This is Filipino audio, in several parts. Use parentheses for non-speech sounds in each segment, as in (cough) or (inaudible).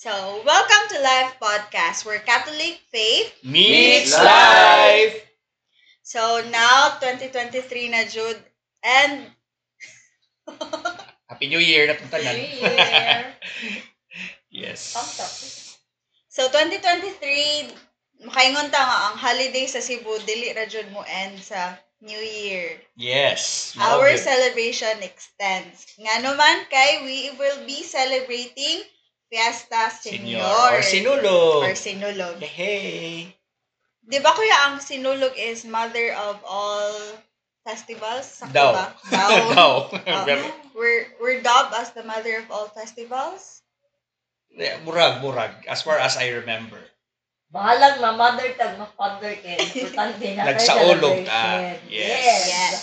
So, welcome to Life Podcast, where Catholic faith. Meets Life! So, now, 2023 na, Jude. And, (laughs) Happy New Year na tanan. Year. (laughs) Yes. So 2023, makaingon ta nga ang holiday sa Cebu, dili ra jud mo end sa New Year. Yes. Our gyud. celebration extends. Nga naman kay we will be celebrating Fiesta Senior. Senior. Or sinulog. Or Sinulog. Hey. Di ba kuya ang Sinulog is mother of all festivals? Sakto Daw. ba? (laughs) Daw. Daw. Oh, we're, we're dubbed as the mother of all festivals. Yeah, Murag, murag. As far as I remember. Bahalang ma mother tag ma father (laughs) importante na kay Nagsaulog ta. Yes. Yes. Yes.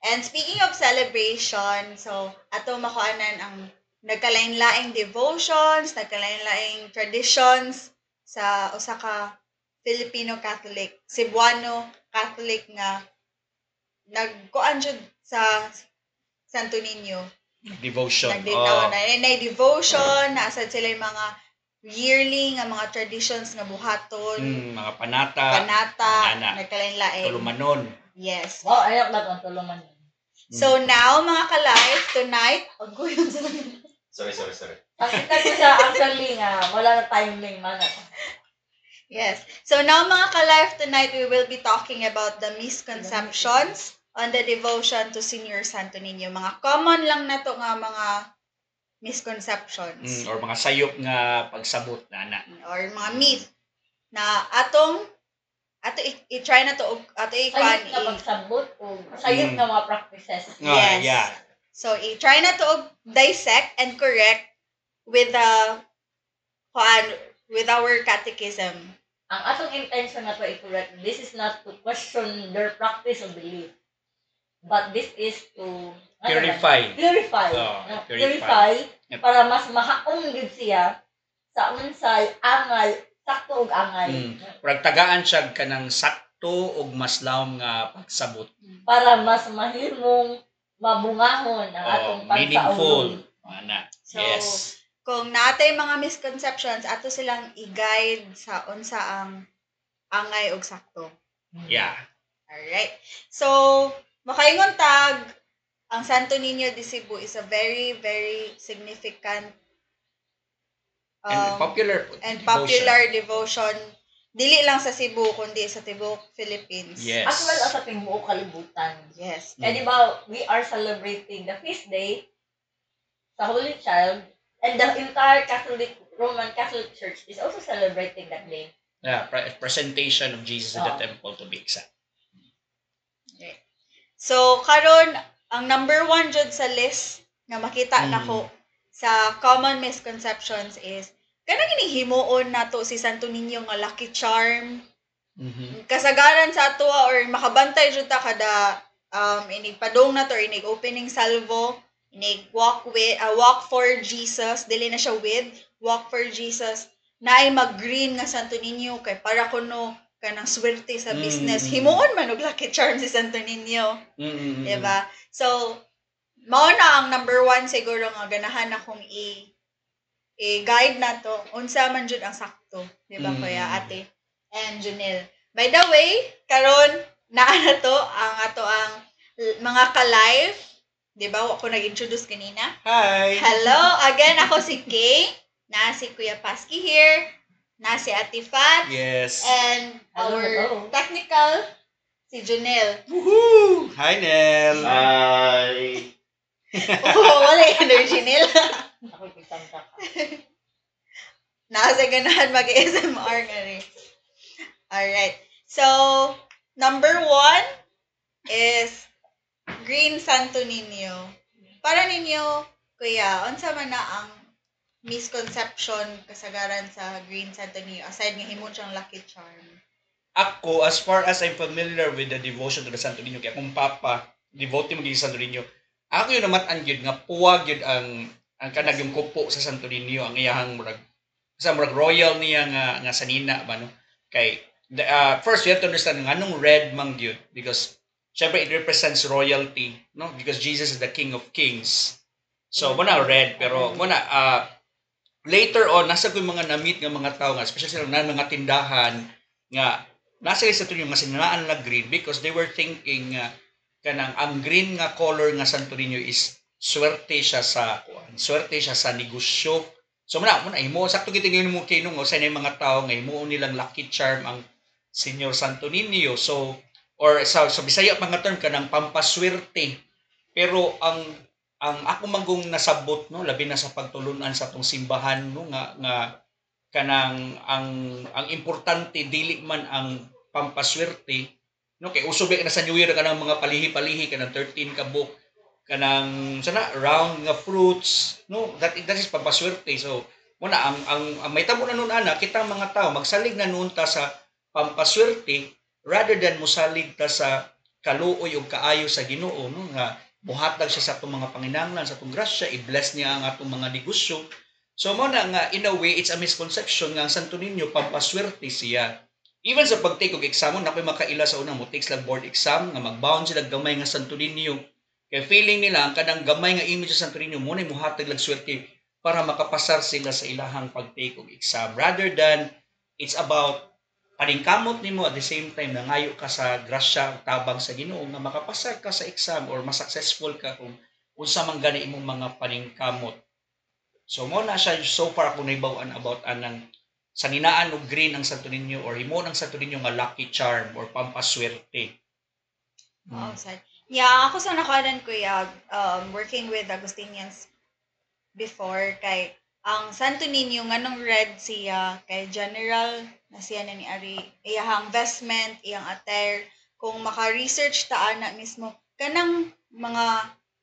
And speaking of celebration, so ato makuanan ang nagkalain-laing devotions, nagkalain-laing traditions sa usa ka Filipino Catholic, Cebuano Catholic nga nagkuan jud sa Santo Niño. Devotion. Nagdinaw Oh. na na devotion, naasad sila yung mga yearly nga mga traditions nga buhaton, Mm, mga panata. panata, nagkalain-lain. Tulumanon. Yes. Wow, ayok lang ang tulungan. So now, mga ka-live, tonight, ang kuyon sa Sorry, sorry, sorry. Pakita ko siya actually nga wala na timing man. Yes. So now, mga ka-live, tonight we will be talking about the misconceptions on the devotion to Senior Santo Niño. Mga common lang na to nga mga misconceptions. Mm, or mga sayop nga pagsabot na na. Or mga myth na atong ato i-try na to ato na i- pagsabot o sayot Mm. na mga practices. Ah, Yes. yeah. So, i-try na to dissect and correct with the kuan with our catechism. Ang atong intention na to i-correct, this is not to question their practice or belief. But this is to ano? Purify. Purify. Oh, No, purify. Yep. para mas mahaong gid siya sa unsay angal, sakto og angal. Mm. Murag tagaan siya kanang sakto ug maslawom nga pagsabot. Para mas mahimong mabungahon ang Oh, atong meaningful. pagsaulog. Ana. So, yes. kung natay mga misconceptions, ato silang i-guide sa unsa ang angay ug sakto. Yeah. Alright. So, makaingon tag, ang Santo Niño de Cebu is a very, very significant And um, popular and devotion. popular devotion. Dili lang sa Cebu, kundi sa Tibok, Philippines. Yes. As well as sa tibuok kalibutan. Yes. Kaya di ba, we are celebrating the feast day sa Holy Child and the entire Catholic, Roman Catholic Church is also celebrating that day. Yeah, pre- presentation of Jesus in the Oh. temple to be exact. So, karon ang number one jud sa list nga makita Mm. nako sa common misconceptions is kanang himuon nato si Santo Niño nga lucky charm Mhm. kasagaran sa ato or makabantay jud ta kada um inig padong na to or inig opening salvo inig walk with uh, walk for Jesus dili na siya with walk for Jesus naay mag green nga Santo Niño kay para kuno kanang swerte sa Mm. business himuon man og lucky charm si Santo Niño Mhm. Diba? So, mao na ang number one siguro nga ganahan akong i i-guide na to. Unsa man jud ang sakto. Diba, Mm. Kuya Ate and Junel. By the way, karon naa na to ang ato ang mga ka-live. Diba? Ako nag-introduce kanina. Hi. Hello! Again, ako si Kay. Na si Kuya Paski here. Na si Ate Fat. Yes. And Hello, our hello. technical, si Junel. Woohoo! Hi, Nel. Hi! (laughs) Oo, wala energy nila. (laughs) Ka. (laughs) Nasa ganahan mag-SMR nga rin. Alright. So, number one is Green Santo Niño. Para ninyo, kuya, unsa man na ang misconception kasagaran sa Green Santo Niño aside nga himon siyang lucky charm. Ako, as far as I'm familiar with the devotion to the Santo Niño, kaya akong papa, devotee mo sa Santo Niño, ako yun naman ang yun, nga puwag yun ang ang kanag yung kupo sa Santo Niño, ang iyahang murag, sa murag royal niya nga, nga sanina, ba, no? Kay, the, uh, first, you have to understand, nga anong red mang yun, because, syempre, it represents royalty, no? Because Jesus is the King of Kings. So, muna red, pero muna, uh, later on nasa ko mga na-meet nga mga tao nga especially sa na mga tindahan nga nasa sa tunyo nga sinanaan na green because they were thinking nga kanang ang green nga color nga Santo Niño is swerte siya sa kuan swerte siya sa negosyo. So muna muna imo sakto kita ngayon mo kinong o sa mga tao nga imo nilang lucky charm ang Senyor Santo Niño. So or sa, sa Bisaya mga term kanang pampaswerte. Pero ang ang ako magong nasabot no labi na sa pagtulunan sa tong simbahan no nga nga kanang ang ang importante dili man ang pampaswerte no kay usubi na sa New Year kanang mga palihi-palihi kanang 13 ka book kanang sana round nga fruits no? That that is pampaswerte so muna ang ang, ang may tabo na nun ana kita mga tao magsalig na nun ta sa pampaswerte rather than mosalig ta sa kaluoy ug kaayo sa Ginoo no? Nga buhatag siya sa atong mga panginahanglan sa atong grasya i-bless niya ang atong mga negosyo. So mo na nga in a way it's a misconception nga ang Santo Niño pampaswerte siya. Even sa pag-take og exam na ko'y makaila sa unang mo take sila board exam nga magbound sila gamay nga Santo Niño kaya feeling nila ang kanang gamay nga image sa Santo Niño mo na muhatag lag swerte para makapasar sila sa ilahang pag-take og exam rather than it's about paningkamot nimo at the same time nangayo ka sa grasya ug tabang sa Ginoo nga makapasar ka sa exam or mas successful ka kung unsa man gani imong mga paningkamot. So mo na siya so far ako naibaw-an about anang saninaan og green ang Santo Niño or himo ng Santo Niño nga lucky charm or pampaswerte. Wow, sad. Yeah, ako sa nakalan ko yeah, um, working with Agustinians before kay ang Santo Niño nganong red siya kay general na siya na ni Ari iyahang vestment iyang attire kung maka-research ta ana mismo kanang mga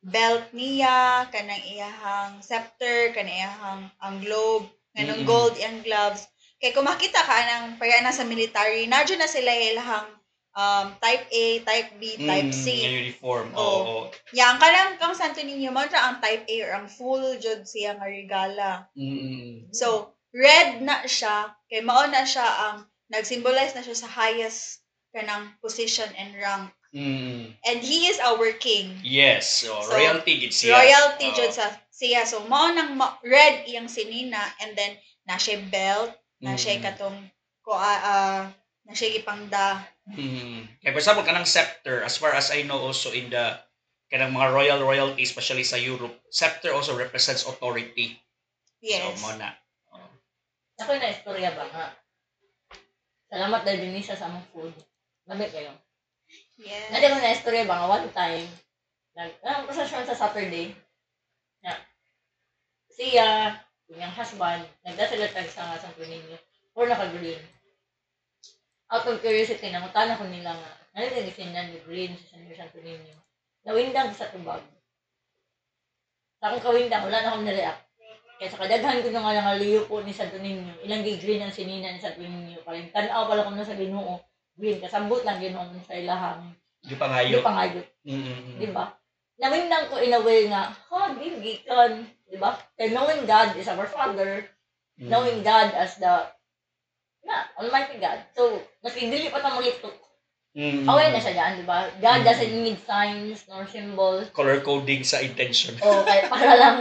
belt niya kanang iyahang scepter kanang iyahang ang globe kanang Mm-mm. gold iyang gloves kay kung makita ka anang paya na sa military nadyo na sila ilahang um, type A, type B, type Mm, C. nga uniform. Oo. Oo. Yang kanang kang Santo Niño mo siya ang type A or ang full jud siya nga regala. Mm. So, red na siya kay mao na siya ang nag-symbolize na siya sa highest kanang position and rank. Mm. And he is our king. Yes, so, So, royalty gid siya. Royalty Oo. jud sa siya. So, mao nang ma- red iyang sinina and then na siya belt, na siya Mm. katong ko ah na siya ipangda. Mm. Kaya for example, kanang scepter, as far as I know also in the kanang mga royal royalty, especially sa Europe, scepter also represents authority. Yes. So, mo na. Oo. Ako na istorya ba nga? Salamat dahil dinisa sa among food. Lamit kayo. Yes. Nadi ko na istorya ba nga one time, nag, ang prosesyon sa Saturday, na, siya, yung husband, nagdasala tag sa nga Santo Niño, or naka-green. Out of curiosity, nangutan ko nila nga, nalilig siya ni green sa San Santo Niño. Nawindang sa tubag. Sa akong kawindang, wala na akong nireact. Kaya sa kadaghan ko na nga nga liyo po ni Santo Niño, ilang gay green ang sinina ni Santo Niño. Parang tanaw pala ko na sa ginoo, green, kasambot lang ginoo sa ilahang Di pa hindi ngayo. pa nga yun, Mm. di ba? Nawindang ko in a way nga, ha, gigi kan, di ba? Kaya knowing God is our Father, Mm. knowing God as the, na, Almighty God. So, nakidili pa tamo liptok. Mm. Aware na siya dyan, di ba? God Mm. doesn't need signs nor symbols. Color coding sa intention. O, kaya (laughs) para lang,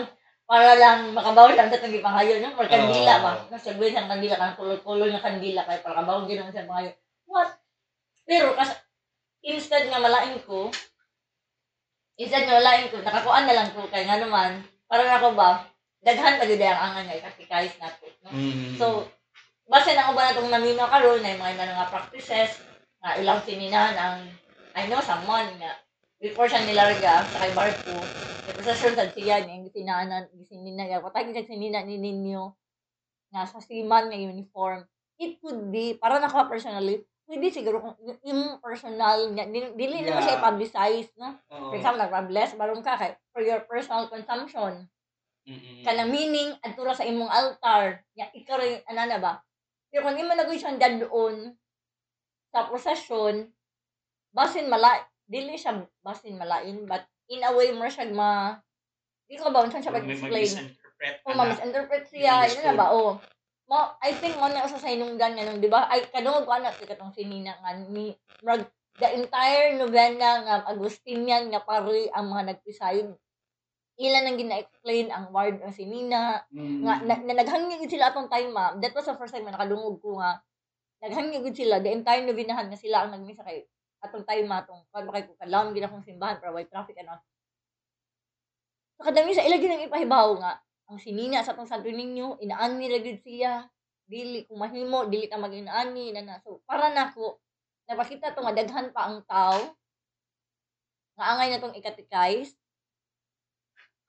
para lang makabawi lang sa itong ipangayon, no? Or kandila Oo. ba? Nasa buwin ng kandila, kanang kulol-kulol ng kandila, kaya para kabawi din ang sa pangayon. What? Pero, kas, instead nga malain ko, instead nga malain ko, nakakuan na lang ko, kaya nga naman, parang ako ba, daghan pa ang angan nga, ikapikayos na to. No? Mm. So, base na ko ba na itong namino karon na mga mga practices, nga ilang sininan ang, I know someone nga, before siya nilarga sa kay Barco, may prosesyon sa siya niya, yung gisinaanan, gisinina niya, patay niya sinina ni ninyo, nga sa siman nga uniform, it could be, para nako personally, pwede siguro kung yung personal niya, dili, dili naman siya Yeah. i-publicize, no? Oo. For example, nagpa-bless, barong ka, kay, for your personal consumption, Mm-mm. kanang meaning adtura sa imong altar ya ikaw rin ana na ba pero kung imo nagoy siyang dadon sa procession basin mala dili siya basin malain but in a way mo siya ma di ko ba unsa siya o ana. ma-misinterpret siya ina na ba o mo I think mo na sa inungdan nga nung di ba? Ay kadungog ko ana sa katong sinina nga ni the entire novena nga Agustinian nga pari ang mga nagpreside ilan nang gina-explain ang word ng sinina nga na, na naghangyo gid sila atong time ma'am. That was the first time na nakadungog ko nga. Naghangyo gid sila. The entire novinahan nga sila ang nagmisa kay atong time atong kan kay ko kalawon gid akong simbahan para way traffic ano. So kadami sa ila gid ang ipahibaw nga ang sinina sa atong Santo Niño inaan nila gid siya. Dili kung mahimo dili ta mag-inaani na na. So para nako napakita to nga daghan pa ang tao. Nga angay na tong ikatikais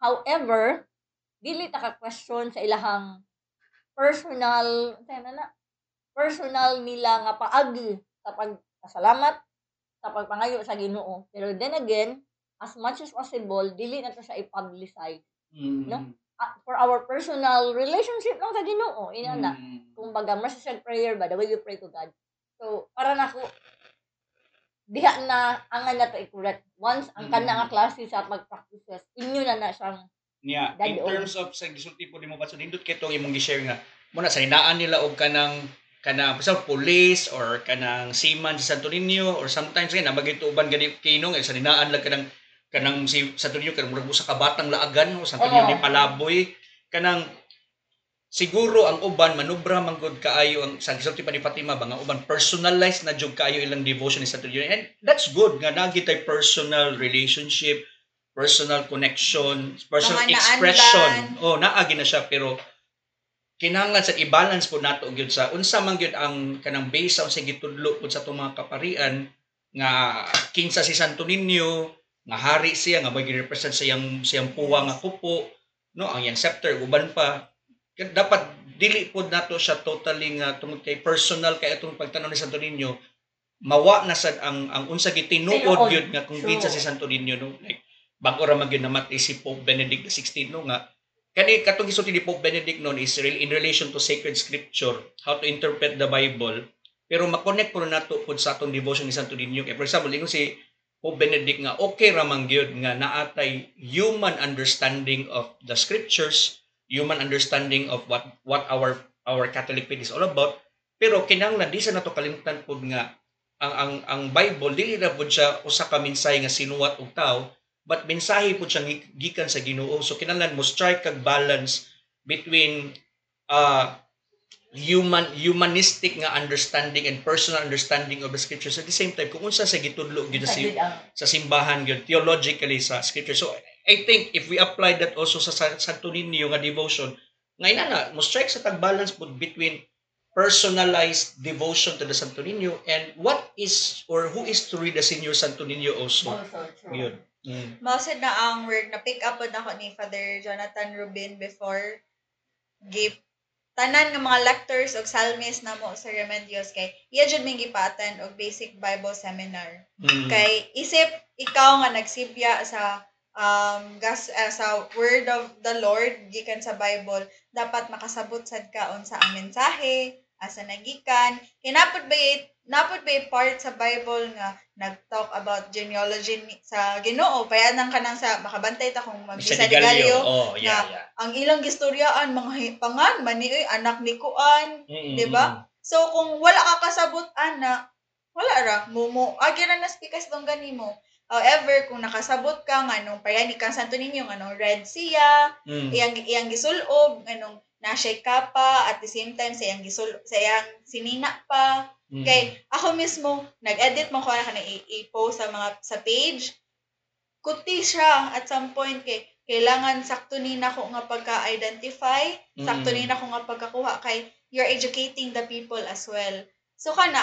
however dili ta ka question sa ilahang personal unsa na na personal nila nga paagi sa pagpasalamat sa pagpangayo sa Ginoo. Pero then again as much as possible dili na to siya i-publicize no? Ah, for our personal relationship lang sa Ginoo ina na. Kumbaga mas siya prayer ba the way you pray to God. So para nako diha na angan na to i-correct. Once ang kana nga klase sa mag-practices inyo na na siyang Niya, in Daddy, oo. terms of sa gisulti po nimo so nindot kay itong imong gi-share nga muna sa hinaan nila og kanang kanang sa police or kanang seaman sa Santo Niño or sometimes kay nabagay uban gani kinong eh, sa hinaan lang kanang kanang si Santo Niño kanang murag sa kabatang laagan o Santo Niño ni Palaboy. Kanang siguro ang uban manubra man gud kaayo ang sa gisulti pa ni Fatima ba nga uban personalized na jud kaayo ilang devotion ni Santo Niño and that's good nga nagitay personal relationship personal connection, personal Mga expression. naandan. Oh, naagi na siya pero kinahanglan sa i-balance po nato gyud sa unsa man gyud ang kanang base sa gitudlo pud sa itong mga kaparian nga kinsa si Santo Niño nga hari siya nga magi represent sa iyang siyang puwa nga kupo no ang iyang scepter uban pa dapat dili pod nato siya totally nga tungod kay personal kay atong pagtanaw ni Santo Niño mawa na sad ang ang unsa gitinuod Tinuod. gyud nga kung kinsa si Santo Niño no? Like bago ra man gyud namatay si Pope Benedict XVI no? Nga kani katong gisulti ni Pope Benedict noon is in relation to sacred scripture how to interpret the Bible. Pero ma-connect po nato pud sa atong devotion ni Santo Niño. Kay for example ingon si Pope Benedict nga okay ra man gyud nga naatay human understanding of the scriptures human understanding of what what our our Catholic faith is all about. Pero kinahanglan di sa nato kalimtan pud nga ang ang ang Bible dili ra pud siya usa ka mensahe nga sinuwat og tao but mensahe pud siya gi- gikan sa Ginoo. So kinahanglan mo strike kag balance between uh human humanistic nga understanding and personal understanding of the scriptures. At the same time kung unsa sa gitudlo gyud sa sa simbahan gyud theologically sa scripture. So I think if we apply that also sa Sa- Santo Niño nga devotion ngay na na mo strike sa tag balance pud between personalized devotion to the Santo Niño and what is or who is to read the Senior Santo Niño also also true. yun mm. Mausad na ang word na pick up pod ako ni Father Jonathan Rubin before give tanan nga mga lectors og psalmist na mo sa Remedios kay iya jud may gipatan og basic Bible seminar. Mm. Kay isip ikaw nga nagsibya sa um gas eh, sa word of the Lord gikan sa Bible dapat makasabot sad ka unsa ang mensahe asa nagikan kinapod ba napod ba part sa Bible nga nag-talk about genealogy ni- sa Ginoo? Ka nang sa makabantay ta kung sa magbisa di Digalio galyo oh yeah na- yeah. ang ilang gistoryaan mga hipangan man ni oy, anak ni Kuan. Mm, Di ba? So kung wala ka kasabot ana, wala ra mo mo agi ra na spikas dong gani mo. However, kung nakasabot ka nga nung payani kang Santo Niño nga nung Red Sea, mm. iyang iyang gisulob nganong nashay ka pa at the same time sa iyang gisul sa iyang sinina pa. Mm. Kay ako mismo nag-edit mo ko na i-post sa mga sa page. Kuti siya at some point kay kailangan sakto ni nako nga pagka-identify sakto Mm. ni na ko nga pagkakuha kay you're educating the people as well. So kana,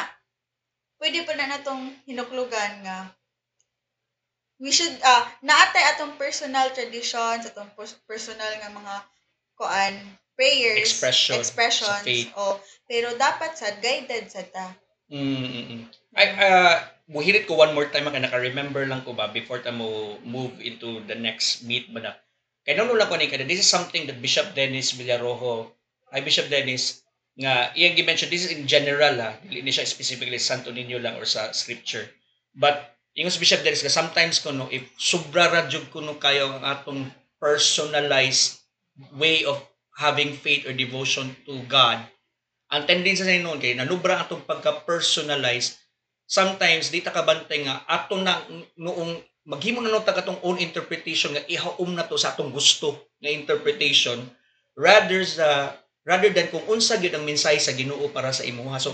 pwede pa na natong hinuklugan nga we should uh, naatay atong personal traditions, atong pers- personal nga mga kuan prayers, Expression expressions, sa faith. o pero dapat sad guided sa ta. Mm. Ay, uh, buhirit ko one more time, kaya naka-remember lang ko ba before ta mo move into the next meet ba na. Kaya nung lang ko ni kada, this is something that Bishop Dennis Villarojo, ay Bishop Dennis, nga iyang gi-mention, this is in general ha, dili ni siya specifically sa Santo Niño lang or sa scripture. But, yung sa Bishop Dennis, ka sometimes ko no, if sobra ra jud ko no kayo ang atong personalized way of having faith or devotion to God, ang tendency sa noon kay nanubra atong pagka-personalized sometimes di ta kabantay nga ato na noong maghimo na nung tagatong own interpretation nga ihaum na to sa atong gusto nga interpretation rather sa rather than kung unsa gyud ang mensahe sa Ginoo para sa imuha. So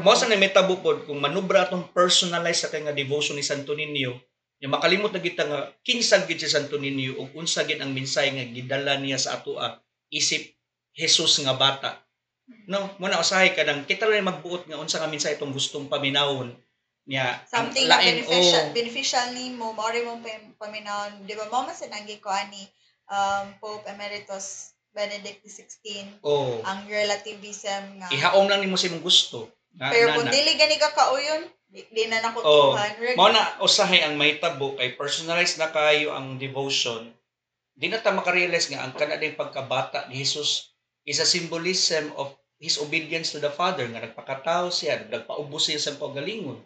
mo sa namitabo pod kung manubra atong personalize sa kay nga devotion ni Santo Niño, yung makalimot na kita nga kinsag gid si Santo Niño ug unsa gid ang mensahe nga gidala niya sa atoa isip Jesus nga bata. No, mo na usahay ka nang kita lang magbuot nga unsa nga mensahe itong gustong paminawon niya. Something lain, beneficial, oh, beneficial ni mo, mo pam- paminahon. Di ba, mo man sinanggi ko ani um, Pope Emeritus Benedict XVI, oh, ang relativism nga. ihaom lang nimo sa imong gusto. Na, Pero na, kung na. dili gani ka kauyon, di, di na Oh, nakutuhan. Reg- Mao na usahay ang mahitabo kay personalized na kayo ang devotion. Di na ta makarealize nga ang kanading pagkabata ni Jesus is a symbolism of his obedience to the Father nga nagpakatao siya, nagpaubos siya sa pagalingon.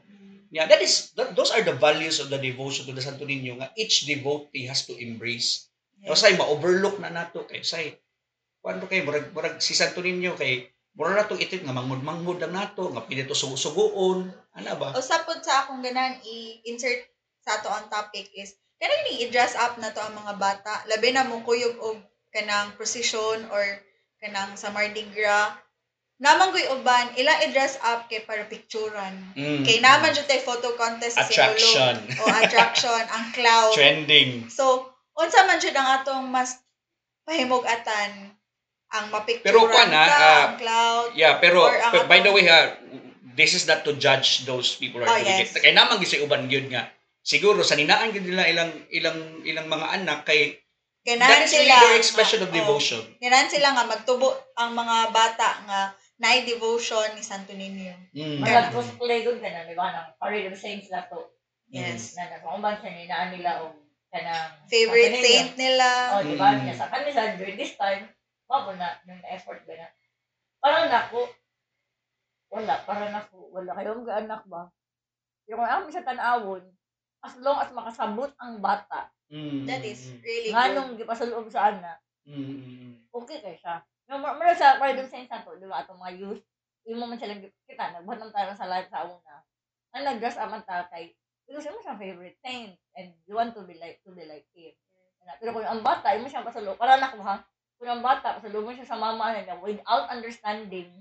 Yeah, that is that, those are the values of the devotion to the Santo Niño nga each devotee has to embrace. Yes. Yes. Say ma-overlook na nato kay say kuando kay murag murag si Santo Niño kay mura na itong itit nga mangmud-mangmud lang nato nga pinito sugo-sugoon ana ba? Usa pod sa akong ganan i-insert sa ato ang topic is kanang ni i-dress up na to ang mga bata. Labi na mo kuyog og kanang procession or kanang sa Mardi Gras. Naman ko'y uban, ila i-dress up kay para picturean. Mm. Kay naman jud tay photo contest sa attraction, Sinulog. O attraction, ang cloud. (laughs) trending. So, unsa man jud ang atong mas pahimog-atan ang mapicturean Pero kuan, ka, ah, ah, ang cloud. Yeah, pero but by the way ha, this is not to judge those people who Oh, are doing yes. it. Kay naman gisi uban gyud nga. Siguro sa ninaan gyud nila ilang ilang ilang mga anak kay really sila. their expression of ah, oh. devotion. Ganahan sila nga magtubo ang mga bata nga naay devotion ni Santo Niño. Mm. Mga cosplay good ka na, di ba? Nang parade of saints na to. Yes. Na nakumban sa ninaan nila o kanang Favorite saint nila. Oh, di ba? Mm. Niya sa kanila during this time, mabo na, yung effort ba na. Parang nako, wala, parang nako, wala kayong anak ba? Yung ako sa tanawon, as long as makasabot ang bata, Mm. That is really nga good. nung gipasulob sa ana, Mm. okay kay siya. Yung mar mar sa parade of saints na to, di ba, atong mga youth, yung man silang kita, nagbuhat ng tayo sa live sa una, ang nag-dress up ang tatay, because mo siyang favorite saint, and you want to be like, to be like him. Pero kung ang bata, yung mo siyang pasulog, para anak mo ha, kung ang bata, mo siya sa mama na niya, without understanding,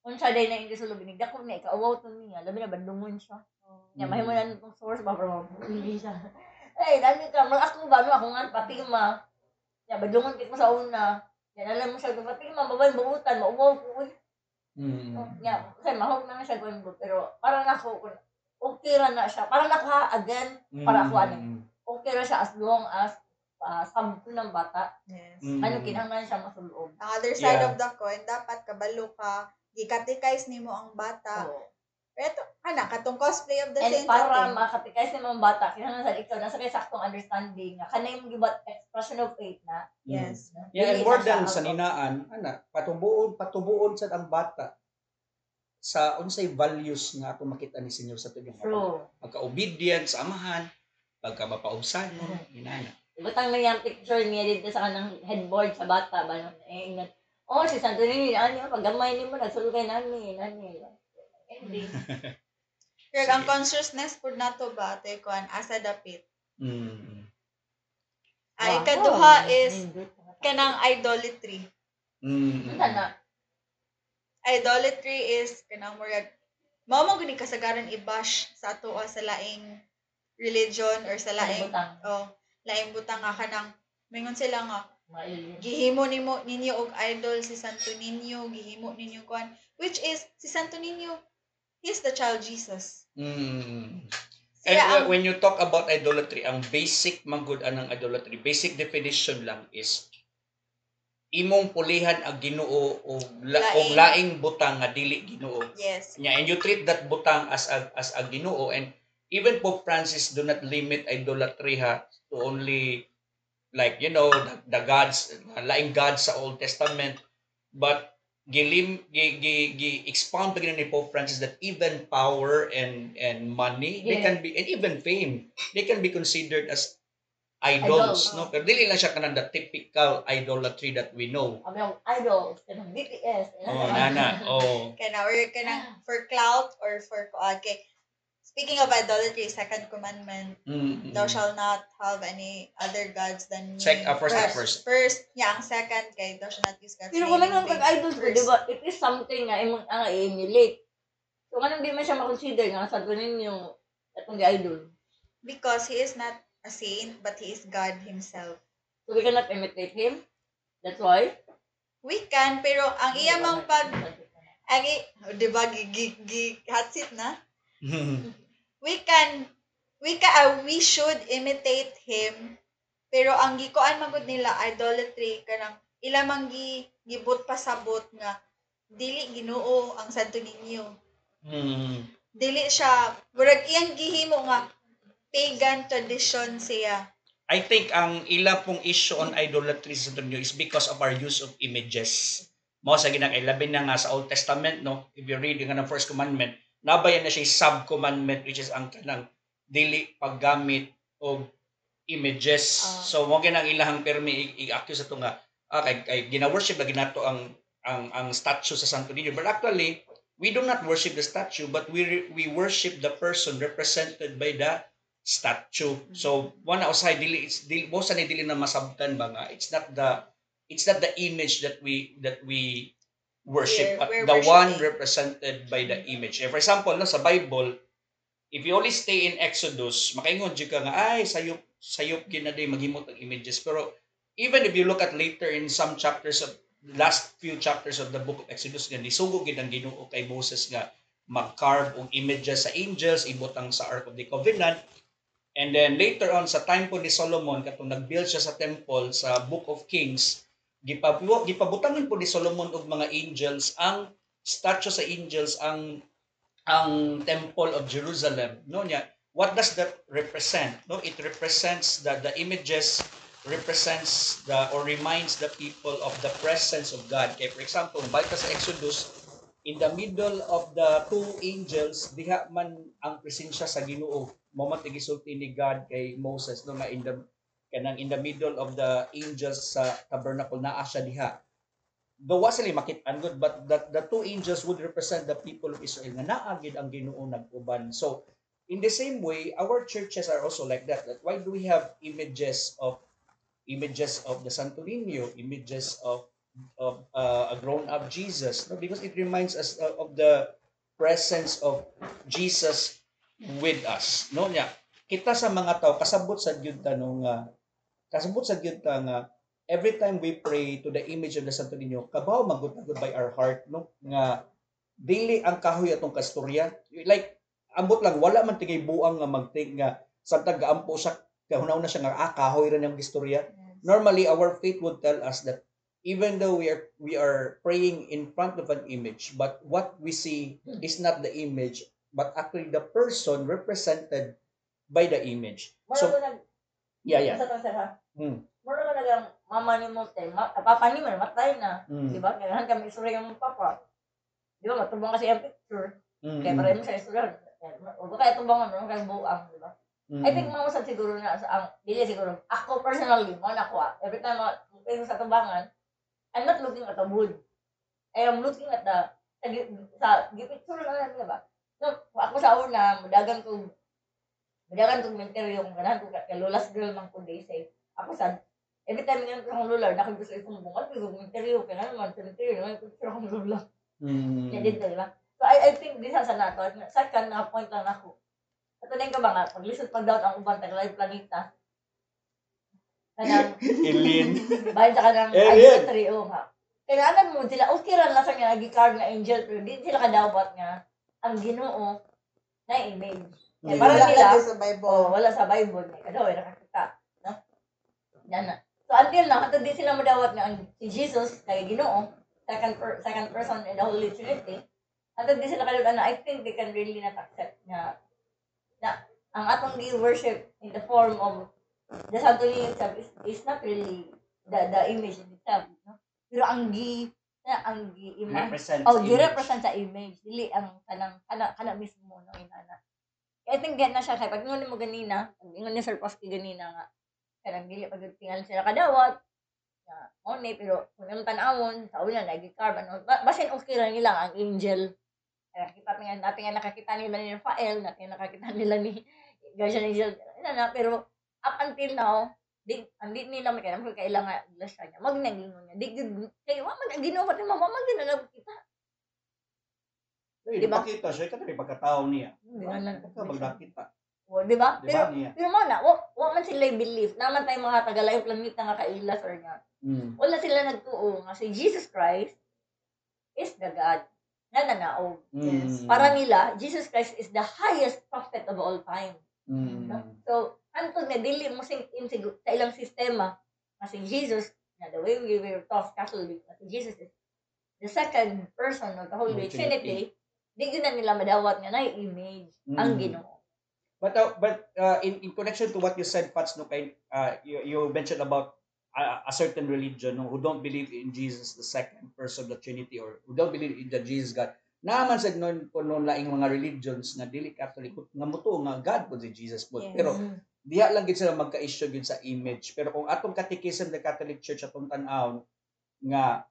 kung siya day na hindi sulog, nigdako niya, ikaawaw to niya, labi na bandungon siya. Niya, mahimo na itong source ba, pero hindi siya. (laughs) Eh, dami ka, mga ako ba, no, ako nga, patima. Niya, bandungon kit mo sa una. Yan, alam mo siya, patima, babay, buutan, mauwaw ko, uy. Mm. Niya, kasi mahog na nga siya gawin mo, pero parang ako, okay ra na siya, parang ako ha, again, para ako ano, Mm. okay ra siya as long as uh, sabto ng bata, Yes. Mm. ano kinahanglan siya masuloob. Ang other side Yeah. of the coin, dapat kabalo ka, gikatikais nimo ang bata. Oo. Pero ito, ana, katong cosplay of the And saints para makatikay sa mga bata, kinahanglan sa ikaw, nasa kay saktong understanding na kanay mo gibat expression of faith na. Yes. Yeah, and more than sa ninaan, ana, patubuon, patubuon sa ang bata sa unsay values nga ato makita ni Senyor sa pagka-obedient sa amahan, pagka mapaubsan mo, Mhm. inana. Ibutang na yung picture niya dito sa kanang headboard sa bata ba eh ingat. Oh, si Santo Niño, ano, pag gamay ni mo, nagsulukay nani, nani. Ending. (laughs) Pero ang consciousness po nato ba, te kuan asa dapit. Mm. Ay, Wow. kaduha is Nindot. kanang idolatry. Mm. Ano na? Idolatry is kanang murag mao man guni kasagaran i-bash sa ato sa laing religion or sa laing oh, laing butang nga kanang mingon sila nga gihimo nimo ninyo og idol si Santo Niño, gihimo ninyo kuan which is si Santo Niño he's the child Jesus. Mm. And uh, ang when you talk about idolatry, ang basic manggod anang idolatry, basic definition lang is imong pulihan ang Ginoo o la, og Laing. laing butang nga dili Ginoo. yes. Yeah, and you treat that butang as a as a Ginoo and even Pope Francis do not limit idolatry ha to only like you know the, the gods laing gods sa Old Testament. But gilim gi, gi, gi expound pa gina ni Pope Francis that even power and and money they Yeah. can be and even fame they can be considered as idols Idol, no? Pero dili lang siya kanang the typical idolatry that we know. Ang idols, kanang BTS. oh nana oh. Kana or kanang for clout or for kuan kay speaking of idolatry, second commandment, Mm, mm. thou shalt not have any other gods than me. Sec- uh, first, uh, first. First, yeah, ang second kay thou shalt not use God's Pero name kung in lang vain. kag-idol ko, First. di ba, it is something nga imong ang i-emulate. So, nga di man siya makonsider nga sa ninyo atong gi-idol. Because he is not a saint, but he is God himself. So, we cannot imitate him. That's why. We can, pero ang iya mang pag, ang i, oh, di ba, gi, gi, gi, hot seat na? We can we can uh, we should imitate him pero ang gikuan magud nila idolatry kanang ila man gi gibot pasabot nga dili Ginoo ang santo ninyo Mm. dili siya murag iyang gihimo nga pagan tradition siya I think ang ila pong issue on idolatry sa inyo is because of our use of images. Mo sa ginang ilabi na nga sa Old Testament no, if you read nga ng first commandment, nabayan na siya sub commandment which is ang kanang dili paggamit og images. Ah. so mo ginang ilahang permi i-accuse ato nga ah, kay, kay gina-worship lagi nato ang ang ang statue sa Santo Niño. But actually, we do not worship the statue but we we worship the person represented by the statue. So, one outside dili it's dili mo sa dili na masabtan ba nga it's not the it's not the image that we that we worship We're- we're the one represented by the image. For example, no, sa Bible, if you only stay in Exodus, makaingon jud ka nga ay sayop sayop ginaday maghimot ang images. Pero even if you look at later in some chapters of last few chapters of the book of Exodus nga nisugo gid ang Ginoo kay Moses nga mag-carve og images sa angels ibutang sa Ark of the Covenant. And then later on sa time po ni Solomon katong nag-build siya sa temple sa Book of Kings, gipabuo gipabutangan po ni Solomon og mga angels ang statue sa angels ang ang temple of Jerusalem. No niya, what does that represent? No, it represents that the images represents the or reminds the people of the presence of God. Kay for example, balik sa Exodus, in the middle of the two angels, diha man ang presensya sa Ginoo mo man ni God kay Moses no nga in the kanang in the middle of the angels sa tabernacle naa siya diha. Gawa sila makit-an good but that the two angels would represent the people of Israel nga naa gid ang Ginoo nag-uban. So in the same way our churches are also like that that why do we have images of images of the Santo Niño images of of uh, a grown up Jesus? No because it reminds us uh, of the presence of Jesus with us. No nya kita sa mga tao kasabot sa gyud ta no nga kasabot sa gyud ta nga every time we pray to the image of the Santo Niño kabaw magud by our heart no? Nga dili ang kahoy atong kastorya. Like ambot lang wala man tigay buang nga magting nga santa gaampo siya kahunaw na siya nga ah, kahoy ra niyang istorya. Normally our faith would tell us that even though we are we are praying in front of an image but what we see is not the image but actually the person represented by the image. Mura so nag, yeah yeah sa to, sir? Hmm. Mura ko nagang mama ni mo, te, ma, papa ni mo, matay na. mm. Di ba? Kailangan kami istorya yung papa. Di ba? Matubang kasi ang picture. Mm, Kaya para mo sa istorya. O baka itubangan mo, kaya buang, di ba? mm, I think mga sa siguro na sa ang dili siguro ako personally mo na ko ah, every time uh, sa tubangan I'm not looking at the wood. I am looking at the sa, sa gipicture na di ba? So, ako sa una, mudagan ko mudagan ko mentor yung ganahan ko kay Lola's girl man ko day say. Ako sa every time nga akong lola, nakag gusto ikong bungal, ko yung interview, kaya naman, interview, naman, picture akong lola. mm, Kaya dito, di ba? So, I, I think, this sa nato, second na point lang ako. Ito na ka ba nga, pag-lisod pag-down ang uban, tagalay planeta, kanang, alien (laughs) bayan sa kanang idolatry, o nga. Kailangan mo sila, okay ran lang sa nga nag-card na angel, pero di sila kadawat nga, ang ginoo, na image. Para Wala nila, lagi sa Bible. oh, wala sa Bible, eh, kadaw, eh, nakakita. No? Yan na. So, until now, katod di sila madawat nga ang si Jesus, kay ginoo, second, per, second person in the Holy Trinity, Antod di sila kalula na I think they can really not accept na na ang atong gi-worship in the form of the Santo Niño itself is, is not really the the image in itself. No? Pero ang gi na ang gi ima represents oh image. gi-represent sa image dili ang kanang kana kana mismo no inana. Get na siya kay pag mo ganina, ingon ni Sir Posky ganina nga kanang dili pag tingal sila kadawat na mo ni pero kung yung tanawon sa una nagi carve ano ba- basin okay lang nila ang angel nakakita nga natin nga nakakita nila ni Rafael, natin nakakita nila ni Garcia Jill, ano na, pero up until now, di andi nila may kanang kailangan iglesia niya. Magnagingon niya. Di gud kay wa man ginawa ti mama man ginagab kita. Di ba? Pakita siya, katong pagkatao niya. Di ba na- Pagka magdakita. O, di ba? Pero pero mo na, wa, wa man sila believe. Naman tayo mga tagalayo planeta nga kailas or nga. Mm. Wala sila nagtuo nga si Jesus Christ is the God na nanaog. Mm. Para nila, Jesus Christ is the highest prophet of all time. Mm. So, antod nga dili mo sing sa ilang sistema nga si Jesus na the way we were taught Catholic nga si Jesus is the second person of the Holy Oh, Trinity. Di gyud na nila madawat nga na image ang Mm. Ginoo. But uh, but uh, in, in connection to what you said, Pats, no, kay, uh, you, you mentioned about uh, a certain religion no, who don't believe in Jesus, the second person of the Trinity, or who don't believe in the Jesus God. Naaman sa noon po noon laing mga religions nga dili Catholic nga muto nga God po si Jesus po. Yes. Pero Mm. diha lang gid sila magka-issue gid sa image. Pero kung atong catechism the Catholic Church atong tan-aw nga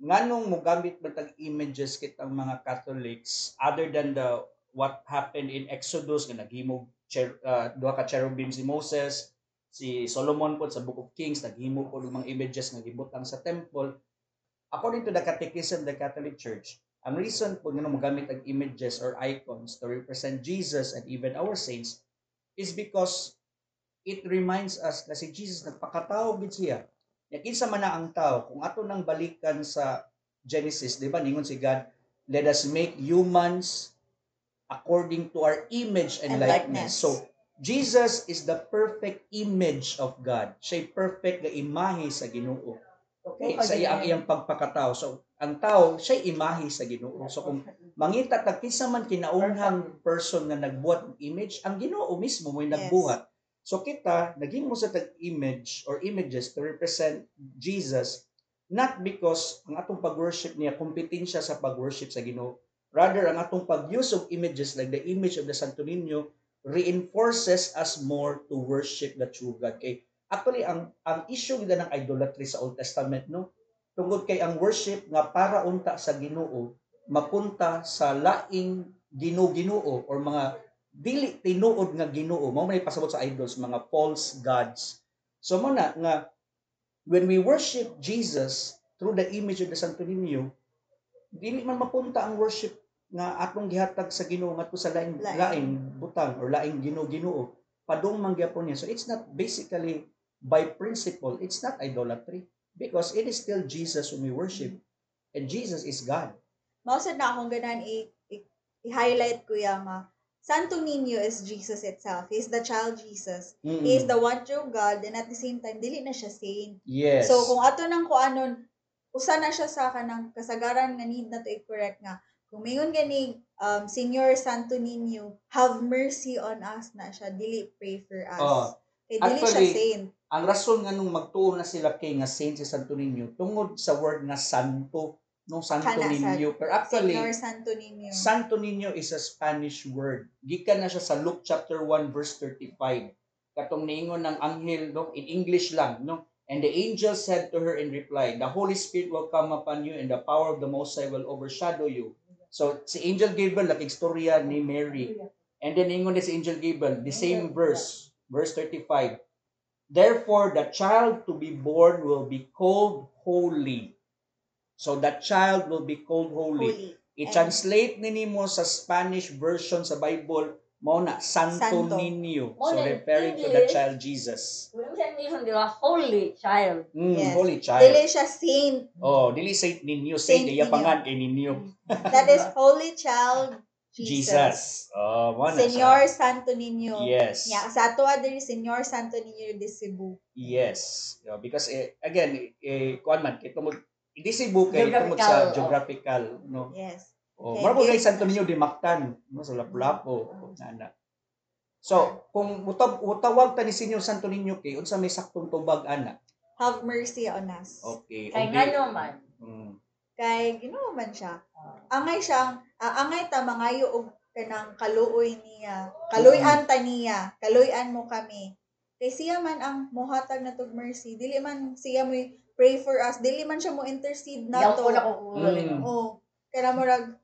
nganong mogamit man tag images kitang mga Catholics other than the what happened in Exodus nga naghimog cher, uh, duha ka cherubim si Moses si Solomon po sa Book of Kings naghimo po mga images nga gibutang sa temple. According to the catechism the Catholic Church ang reason po nga mogamit ang images or icons to represent Jesus and even our saints is because it reminds us na si Jesus nagpakatao gid siya ya kinsa man na ang tao kung ato nang balikan sa Genesis di ba ningon si God let us make humans according to our image and, And likeness. likeness. So, Jesus is the perfect image of God. Siya perfect nga imahe sa Ginoo. Okay, sa iyang iyang pagpakatao. So, ang tao, siya imahe sa Ginoo. So, kung mangita tag kinsa man kinaunhang person nga nagbuhat ng image, ang Ginoo mismo mo Yes. nagbuhat. So kita naging mo sa tag image or images to represent Jesus not because ang atong pag-worship niya kompetensya sa pag-worship sa Ginoo. Rather ang atong pag-use of images like the image of the Santo Niño reinforces us more to worship the true God. Kay actually ang ang issue gid ng idolatry sa Old Testament no tungod kay ang worship nga para unta sa Ginoo mapunta sa laing Ginoo-Ginoo or mga dili tinuod nga Ginoo mao may pasabot sa idols mga false gods. So mo na nga when we worship Jesus through the image of the Santo Niño dili man mapunta ang worship nga atong gihatag sa Ginoo ngadto sa laing Laing. laing butang or laing Ginoo-Ginoo padung man gyapon niya. So it's not basically by principle it's not idolatry because it is still Jesus whom we worship and Jesus is God. Mausad na akong ganan i-highlight ko yung nga Santo Niño is Jesus itself. He is the child Jesus. Mm. He is the one true God and at the same time, dili na siya saint. yes So, kung ato nang kuanon, usa na siya sa kanang kasagaran nga need na to i-correct nga. Kung mayon gani, um, Senior Santo Niño, have mercy on us na siya. Dili pray for us. Oh, Kay dili siya actually, saint. ang rason nga nung magtuo na sila kay nga Saint si Santo Niño tungod sa word nga santo nung Santo Kana Niño. Pero actually Senior Santo Niño. Santo Niño is a Spanish word. Gikan na siya sa Luke chapter 1 verse 35 katong niingon ng anghel no in English lang no? And the angel said to her in reply the Holy Spirit will come upon you and the power of the Most High will overshadow you. So si Angel Gabriel laking istorya ni Mary. And then ingon ni si Angel Gabriel, the same verse, verse 35. Therefore, the child to be born will be called holy. So that child will be called holy. Holy. I-translate ni mo sa Spanish version sa Bible, mo na Santo, Santo. Niño. So referring to the English. child Jesus. Wala siya English, di ba? Holy child. Mm, Yes. Holy child. Dili siya saint. Oh, dili Saint Niño, Saint, Saint iya Niño. pangan kay Niño. (laughs) That is Holy Child Jesus. Jesus. Oh, mo na Senyor sa- Santo Niño. Yes. Yeah, sa ato diri Senyor Santo Niño de Cebu. Yes. Yeah, because eh, again, eh, kuan man tungod hindi si kay tungod sa Geographical, oh. no. Yes. Oh, Okay, mara mo okay. kay Santo Niño de Mactan, no sa Lapu-Lapu, nana. So, kung utaw utawag ta ni Senyor Santo Niño kay unsa may saktong tubag ana. Have mercy on us. Okay. Kay okay. nga naman. Mm. Kay Ginoo man siya. Ah. Angay siyang ah, angay ta mangayo og kanang kaluoy niya. Kaluyan ta niya. Kaluyan mo kami. Kay siya man ang mohatag na tog mercy. Dili man siya mo pray for us. Dili man siya mo intercede Yaw nato. ko na ko Mm. Oh, kana murag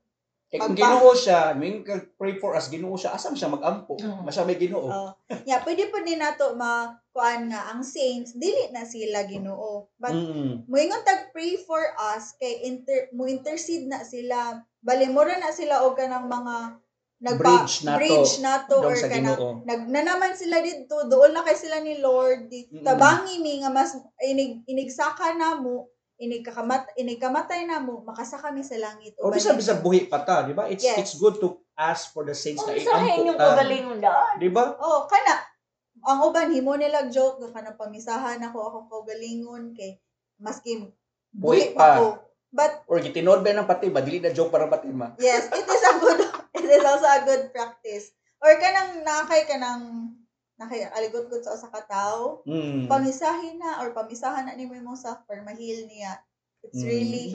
Kaya kung Pampa- ginoo siya, may pray for us, ginoo siya, asam siya mag-ampo? Oo. Masya may ginoo. Oh. Yeah, pwede po din nato makuan nga ang saints dili na sila Ginoo. But Mm. moingon tag pray for us kay inter mo intercede na sila. Bali mo na sila og kanang mga nagpa Bridge nato. bridge nato Daw or sa kanang ginoo. nagnanaman sila dito doon na kay sila ni Lord di Mm-mm. tabangi mi nga mas inig inigsaka na mo inig kakamat inig kamatay na mo makasaka mi sa langit O Uban bisa bisa buhi pa ta, di ba? It's Yes. it's good to ask for the saints Kung na yung ta. kagalingon daan. Di ba? Oh, kana ang uban himo nila joke kanang pamisahan ako ako kaugalingon kay maski Buhi buhi pa. pa ko. But Or gitinod ba ng pati ba? Dili na joke para pati ma. yes, it is a good (laughs) it is also a good practice. Or kanang nakay kanang nakay aligot-gut sa usa ka tawo, Mm. pamisahin na or pamisahan na nimo imong suffer mahil niya. It's Mm. really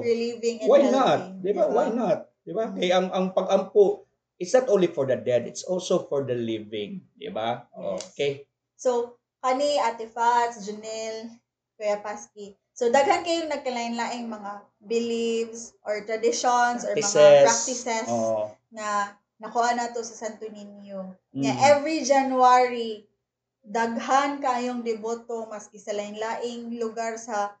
relieving and Why not? Di ba? diba? Why not? Di ba? Mm. Kaya ang ang pag-ampo, it's not only for the dead, it's also for the living. Di ba? Yes. Okay. So, kani Ate Fats, Junel, Kuya Paski. So, daghan kayong nagkalain-laing mga beliefs or traditions or mga practices Oh. na nakuha na to sa Santo Niño. Mm. Nga every January, daghan kayong deboto maski sa lain-laing lugar sa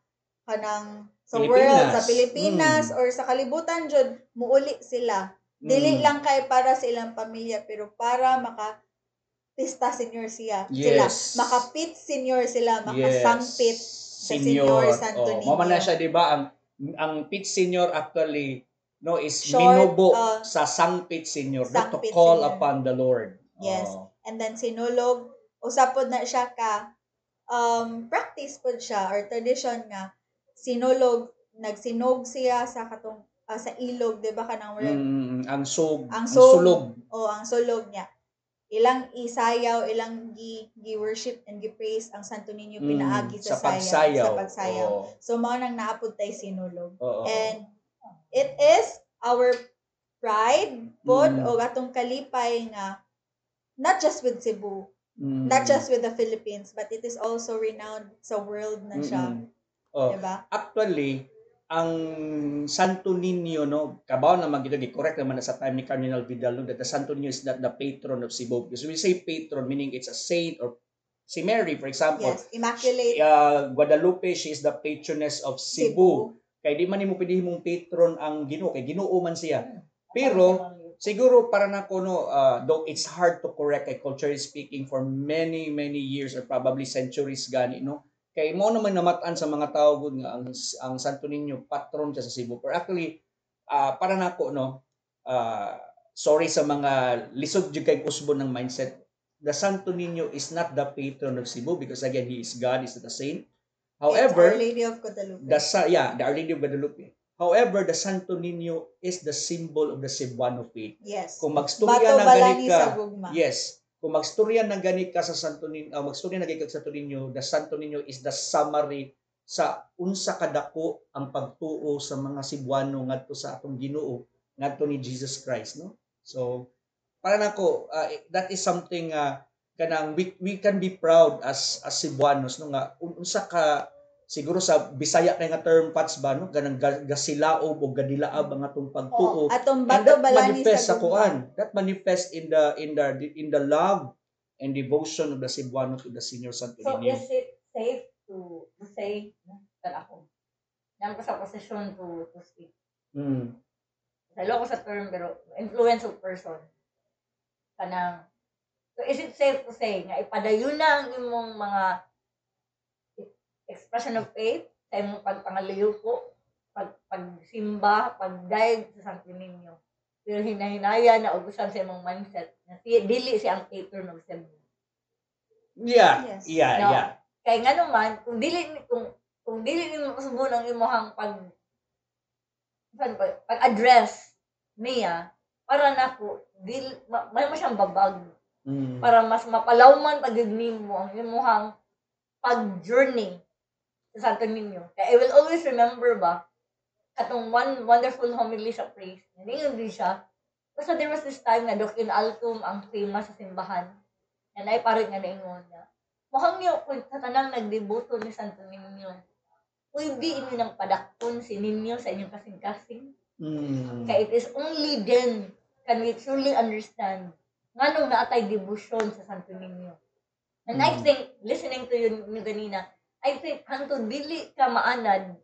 kanang sa Pilipinas. world, sa Pilipinas, Mm. or sa kalibutan jud muuli sila. Dili Mm. lang kay para sa ilang pamilya, pero para maka pista senior siya. Sila. Yes. Makapit senior sila, makasangpit. Sa Senyor Santo oh. Mama na siya, di ba? Ang, ang pit senior actually no is Short, minubo uh, sa sangpit senior not to Sangpit call senior. upon the Lord. Yes. Oh. And then sinulog, usapod na siya ka, um, practice pod siya or tradition nga, sinulog, nagsinog siya sa katong, ah, sa ilog, di ba ka ng word? Mm, ang sug, Ang ang, sug. sulog. O ang sulog niya. Ilang isayaw, ilang gi, gi worship and gi praise ang Santo Niño Mm, pinaagi sa, sa sayaw, pagsayaw. sa pagsayaw. Oo. So mao nang naapod tay sinulog. Oo. And it is our pride pod Mm. o atong kalipay nga not just with Cebu, Mm. not just with the Philippines, but it is also renowned sa world na siya, Mm-mm. Oh, 'di ba? actually, ang Santo Niño, no, kabaw naman gito, correct naman na sa time ni Cardinal Vidal, no, that the Santo Niño is not the patron of Cebu. Because we say patron, meaning it's a saint or si Mary, for example, Yes, immaculate uh, Guadalupe, she is the patroness of Cebu. Kaya di man mo pwede mong patron ang Ginoo, kay Ginoo man siya. Pero, siguro para na ko no, uh, though it's hard to correct kay culturally speaking for many many years or probably centuries gani no. Kay mo naman namatan sa mga tao gud nga ang ang Santo Niño patron siya sa Cebu. Pero actually uh, para na ko no, uh, sorry sa mga lisod jud kay usbon ng mindset. The Santo Niño is not the patron of Cebu because again he is God, is not a saint. It's Our However, Lady of Guadalupe. the yeah, the Our Lady of Guadalupe. However, the Santo Niño is the symbol of the Cebuano faith. yes. Kung magstorya balani ganit ka, yes, kung magstorya ng ganit ka sa Santo Niño, uh, magstorya ng ganit ka sa Santo Niño, the Santo Niño is the summary sa unsa kadako ang pagtuo sa mga Cebuano ngadto sa atong Ginoo, ngadto ni Jesus Christ, no? So, para nako uh, that is something uh, kanang we, we can be proud as as Cebuanos no nga un- unsa ka siguro sa Bisaya kay nga term pats ba no ganang ga- gasilaob o gadilaab ang atong pagtuo Atong And bato that balani manifest sa kuan. That manifest in the in the in the love and devotion of the Cebuano to the Senior Santo So, Niño. is it safe to, to say, that ako, nang ko sa posisyon to, to speak. Mm. Salo ko sa term, pero influence of person. Kanang, so is it safe to say, nga ipadayon na ang imong mga expression of faith sa imong pagpangaliyuko, pag, pagsimba, pagdaig sa Santo Niño. Pero hinahinaya na ugusan sa imong mindset na si, dili siya ang patron of Cebu. Yeah. Yes. Yeah, No. yeah. Kaya nga naman, kung dili ni kung kung dili ni mo subon ang imong pag pag, pag address niya para nako dil ma, may mo siyang babag Mm. para mas mapalawman pag nimo ang imong pag journey sa Santo Niño. Kaya I will always remember ba katong one wonderful homily sa praise. Ningon din siya. Basta there was this time na Doc in Altum ang famous sa simbahan. Yan ay parang nga naingon niya. Mukhang niyo kung sa tanang nagdeboto ni Santo Niño. Pwede inyo nang padakton si Ninyo sa inyong kasing-kasing. Mm. Kaya it is only then can we truly understand nga nung naatay devotion sa Santo Niño. And I Mm. think, listening to you ni ganina, I think hanto dili ka maanad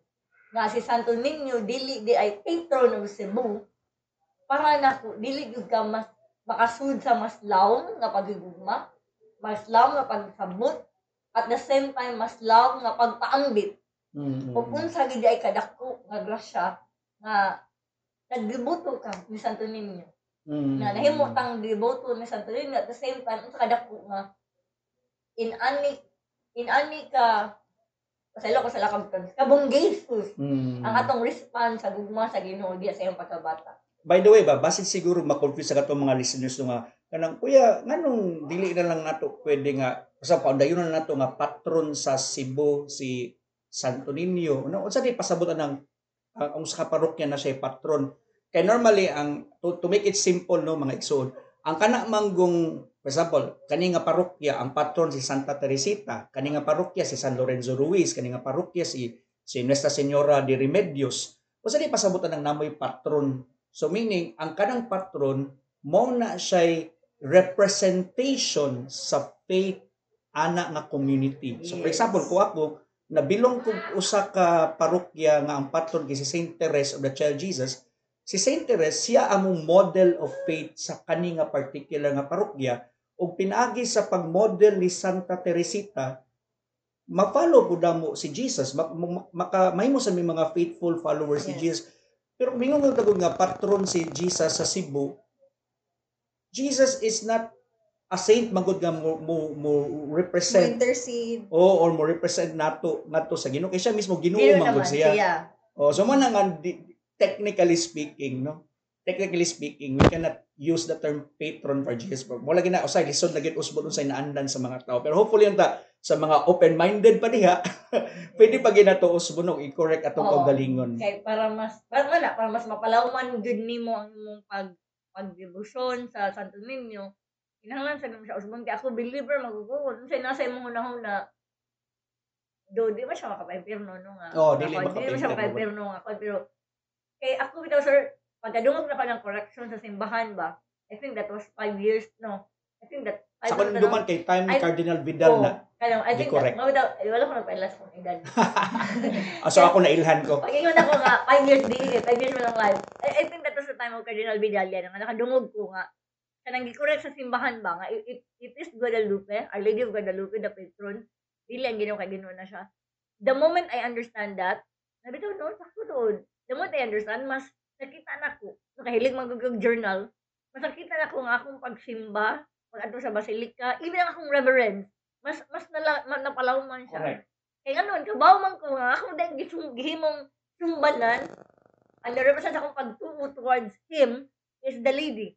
nga si Santo Niño dili di ay patron of Cebu para nako dili gyud ka mas makasud sa mas lawom nga paghigugma, mas lawom nga pagsabot, at the same time mas lawom nga pagpaambit Mm. ug unsa gid ay kadako nga grasya nga nagdebuto ka ni Santo Niño Mm. na nahimo tang deboto ni Santo Niño at the same time unsa kadako nga in ani in ani ka pasaylo ko sa lakab terms kabong Jesus Mm. ang atong response sa gugma sa Ginoo diya sa iyong pagkabata By the way ba, basin siguro ma-confuse sa katong mga listeners no nga kanang kuya nganong dili na lang nato pwede nga sa paundayon na nato nga patron sa Cebu si Santo Niño. Ano unsa di pasabutan ng ang, ang sa parokya na siya patron. Kay normally ang to, to make it simple no mga igsoon, ang kana manggong for example, kani nga parokya ang patron si Santa Teresita, kani nga parokya si San Lorenzo Ruiz, kani nga parokya si si Nuestra Señora de Remedios. Unsa di pasabutan ng namoy patron So meaning, ang kanang patron, mo na siya representation sa faith ana nga community. So for example, ko ako, nabilong ko usa ka parokya nga ang patron kay si Saint Therese of the Child Jesus, si Saint Therese siya among model of faith sa kani nga particular nga parokya ug pinaagi sa pag-model ni Santa Teresita ma-follow pud mo si Jesus ma- ma- maka mahimo sa may mga faithful followers si Yes. Jesus pero mingon tagod nga patron si Jesus sa Cebu. Jesus is not a saint magud nga mo, mo, mo represent intercede. o or mo represent nato nato sa Ginoo kay siya mismo Ginoo magud siya. siya Oh, so man nga technically speaking, no? Technically speaking, we cannot use the term patron for Jesus. Wala gina usay lisod lagi usbon unsay naandan sa mga tao. Pero hopefully unta sa mga open-minded pa diha, (laughs) pwede pa ginato usbon og i-correct atong kaugalingon. kay para mas para wala para mas mapalawman gud nimo ang imong pag pagdebosyon sa Santo Niño kinahanglan sa sa usbon kay ako believer magugol unsay nasa imong hunahuna do di man siya makapaimpirno no nga Oo, dili di man siya makapaimpirno. nga pero kay ako bitaw sir pagkadungog na ko ng correction sa simbahan ba I think that was five years no I think that I Sa kanang duman kay time ni Cardinal Vidal Oh, na. kaya I think correct. that, mawala, eh, wala ko nagpailas kong edad. (laughs) Ah, so ako nailhan ko. Pag ingon ako nga, 5 years di, eh, 5 years mo lang life. I, I think that was the time of Cardinal Vidal yan, nga nakadungog ko nga. Kanang gikorek sa simbahan ba, nga, it, it is Guadalupe, Our Lady of Guadalupe, the patron. Dili ang ginawa kay Ginoo na siya. The moment I understand that, ko, no, sakto doon. The moment I understand, mas nakita na ko, nakahilig magugog journal, mas nakita na ko nga akong pagsimba, pag ato sa basilika, even ang akong reverence, mas mas nala, ma, napalawman siya. Correct. Kaya nga nun, kabaw man ko nga, ako din gihimong sumbanan, and the represent akong pagtuo towards him is the lady,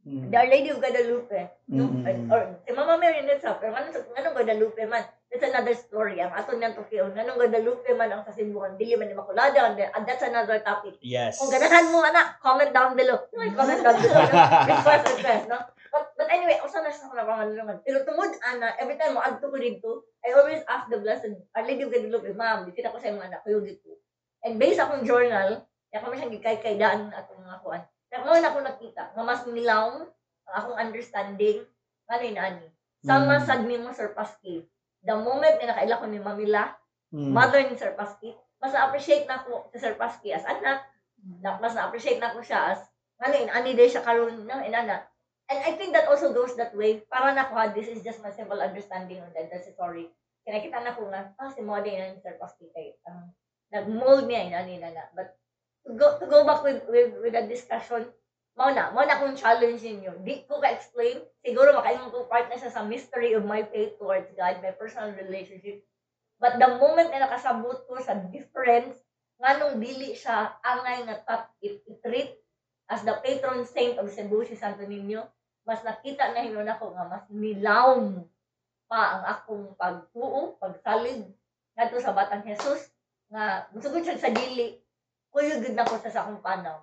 Mm. the Our Lady of Guadalupe. No? Mm. Or, si Mama Mary din sa, pero anong, anong Guadalupe man, that's another story. Ang ato niyang tukiyon, anong Guadalupe man ang kasibukan, dili man Immaculada, and, and that's another topic. Yes. Kung ganahan mo, anak, comment down below. No, comment down below. No? (laughs) Request, request, no? But, but anyway, usa na siya na pangalungan. Pero tungod, ana, every time mo adto ko dito, I always ask the blessed, Our Lady of Guadalupe, ma'am, di kita ko sa mga anak ko dito. And based akong journal, kaya kami siyang gikay-kay daan atong mga kuan. Na ako nakita, nga mas nilaw ang akong understanding, ano yun, ani. Sama Mm. sad mo Sir Pasky. The moment na nakaila ko ni Mamila, Mm. mother ni Sir Pasky, mas na-appreciate na ako si Sir Pasky as anak, na, mas na-appreciate na ako siya as, ano yun, ani day siya karon no, inana. And I think that also goes that way. Para na ko, this is just my simple understanding on the story. Kaya nakita na ko nga, ah, si Mode na ni Sir Pasky kay, um, nag-mold niya yun, ani na But, go, to go back with, with, with the discussion, mao na, mao na akong challenge ninyo. Di ko ka-explain, siguro makaingon ko part na siya sa mystery of my faith towards God, my personal relationship. But the moment na nakasabot ko sa difference, nga nung dili siya angay nga top it, treat as the patron saint of Cebu si Santo Niño, mas nakita na hinon ako nga mas nilawm pa ang akong pagtuo, pagsalig ngadto sa Batang Jesus nga gusto ko siya sa dili kuyo gud na ko sa sa akong panaw.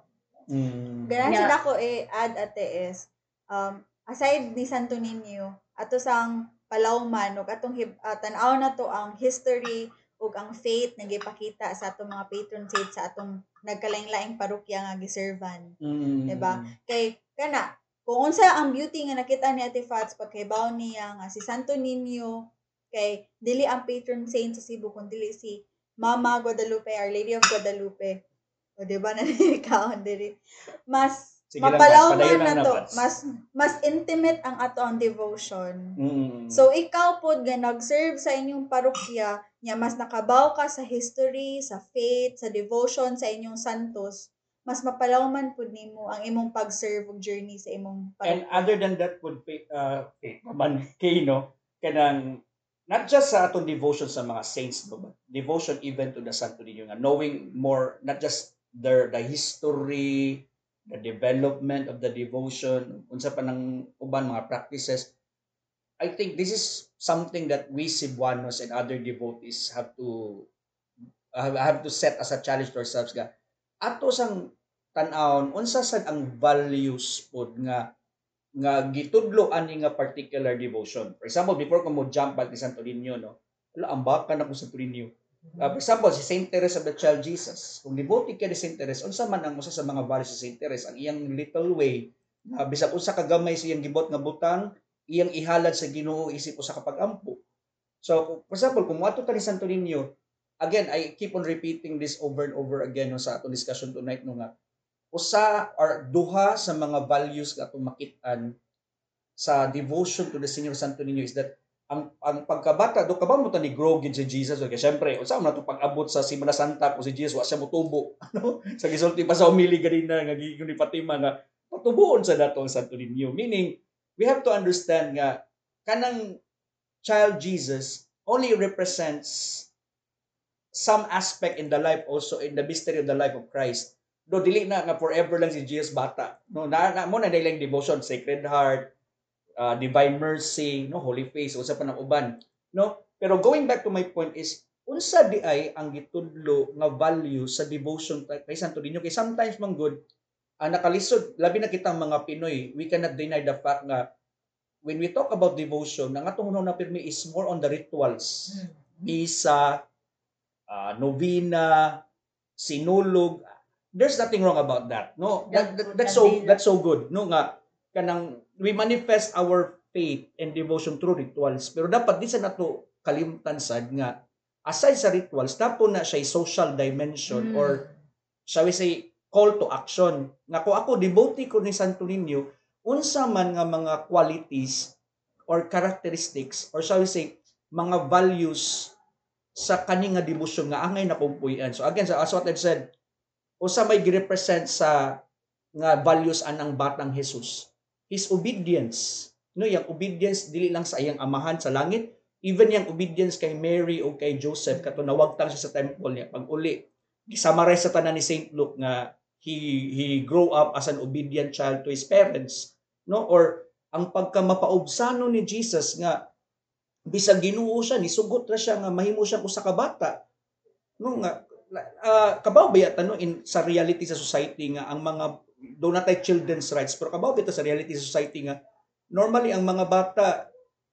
Mm. Ganang Yeah. yeah. ko i-add ate is, um, aside ni Santo Niño, ato sang palawman, ug atong hib- ah, tanaw na to ang history ug ang faith nga gipakita sa atong mga patron saint sa atong nagkalaing-laing parokya nga giservan. Mm. Diba? Kay kana kung unsa ang beauty nga nakita ni Ate Fats pagkaybaw niya nga si Santo Niño kay dili ang patron saint sa Cebu kun dili si Mama Guadalupe, Our Lady of Guadalupe. O di ba na kaon diri. Mas Sige lang, Pats. mapalawman Padayon na to. Mas mas intimate ang ato ang devotion. Mm. So ikaw nga nag-serve sa inyong parokya, nya mas nakabaw ka sa history, sa faith, sa devotion sa inyong santos, mas mapalawman pod nimo ang imong pag-serve ug journey sa imong And parokya. other than that be uh okay, man (laughs) kay no kanang not just sa atong devotion sa mga saints no, but devotion even to the Santo Niño nga knowing more not just their the history the development of the devotion unsa pa nang uban mga practices I think this is something that we Cebuanos and other devotees have to have, to set as a challenge to ourselves nga ato sang tan-awon unsa sad ang values pod nga nga gitudlo ani nga particular devotion. For example, before ko mo jump back ni Santo Niño, no? Wala, ang baka na ko sa Niño. Uh, for example, si Saint Teresa of the Child Jesus. Kung devotee ka ni Saint Teresa, unsa man ang usa sa mga values si Saint Teresa, ang iyang little way, na bisag unsa ka gamay sa iyang gibot nga butang, iyang ihalad sa Ginoo isip usa ka pag-ampo. So, for example, kung moadto ta ni Santo Niño, again, I keep on repeating this over and over again no, sa atong discussion tonight no nga usa or duha sa mga values nga atong makit-an sa devotion to the Senior Santo Niño is that ang ang pagkabata do kabang mo ta ni grow gid si Jesus? Okay syempre unsa man to pag-abot sa Semana Santa kung si Jesus wa siya motubo (laughs) ano? Sa gisulti pa sa umili ganina nga gigon ni Fatima nga patubuon sa dato ang Santo Niño meaning we have to understand nga kanang child Jesus only represents some aspect in the life also in the mystery of the life of Christ. Do dili na nga forever lang si Jesus bata. No na, na mo na lang devotion sacred heart uh, divine mercy no holy face usa pa ng uban no? Pero going back to my point is unsa di ay ang gitudlo nga value sa devotion kay Santo Niño? Kay sometimes man good ang nakalisod labi na kitang mga Pinoy we cannot deny the fact nga when we talk about devotion ang atong na pirmi is more on the rituals. Misa uh, novena sinulog there's nothing wrong about that no? That, that- that's so that's so good no? Nga kanang we manifest our faith and devotion through rituals. Pero dapat di sa nato kalimtan sad nga. Aside sa rituals dapat na siya social dimension Mm. or shall we say call to action. Nga kung ako devotee ko ni Santo Niño unsa man nga mga qualities or characteristics or shall we say mga values sa kani nga devotion nga angay nakumpuyan so again so as what I've said usa may girepresent sa nga values anang batang Jesus his obedience. No yung obedience dili lang sa iyang amahan sa langit. Even yung obedience kay Mary o kay Joseph kato nawagtang siya sa temple niya. Pag uli gisummarize sa tanan ni Saint Luke nga he he grow up as an obedient child to his parents no? Or ang pagka mapaubsano ni Jesus nga bisag Ginoo siya nisugot ra siya nga mahimo siya usa ka bata no? Nga uh, kabaw ba yata no? In sa reality sa society nga ang mga do not tay children's rights pero kabaw ba ito sa reality society nga normally ang mga bata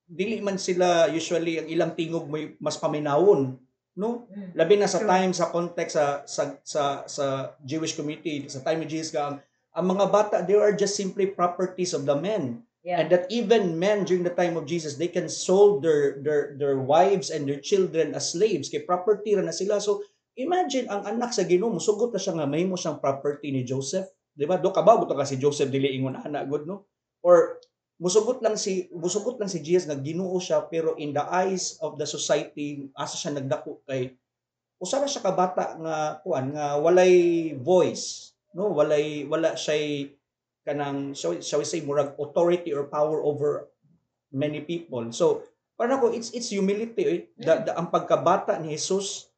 dili man sila usually ang ilang tingog may mas paminawon no? Labi na sa time sa context sa sa sa, sa Jewish community sa time ni Jesus ang, ang mga bata they are just simply properties of the men. Yeah. and that even men during the time of Jesus they can sold their their their wives and their children as slaves kay property ra na sila. So imagine ang anak sa Ginoo musugot na siya nga mahimo siyang property ni Joseph di ba? Do kabaw to ka si Joseph dili ingon anak good no? Or musugot lang si musugot lang si Jesus nga Ginoo siya pero in the eyes of the society asa siya nagdako kay usa ra siya ka bata nga kuan nga walay voice no? Walay wala siya kanang shall, shall we say murag authority or power over many people. So para ko it's it's humility eh. The, the, ang pagkabata ni Jesus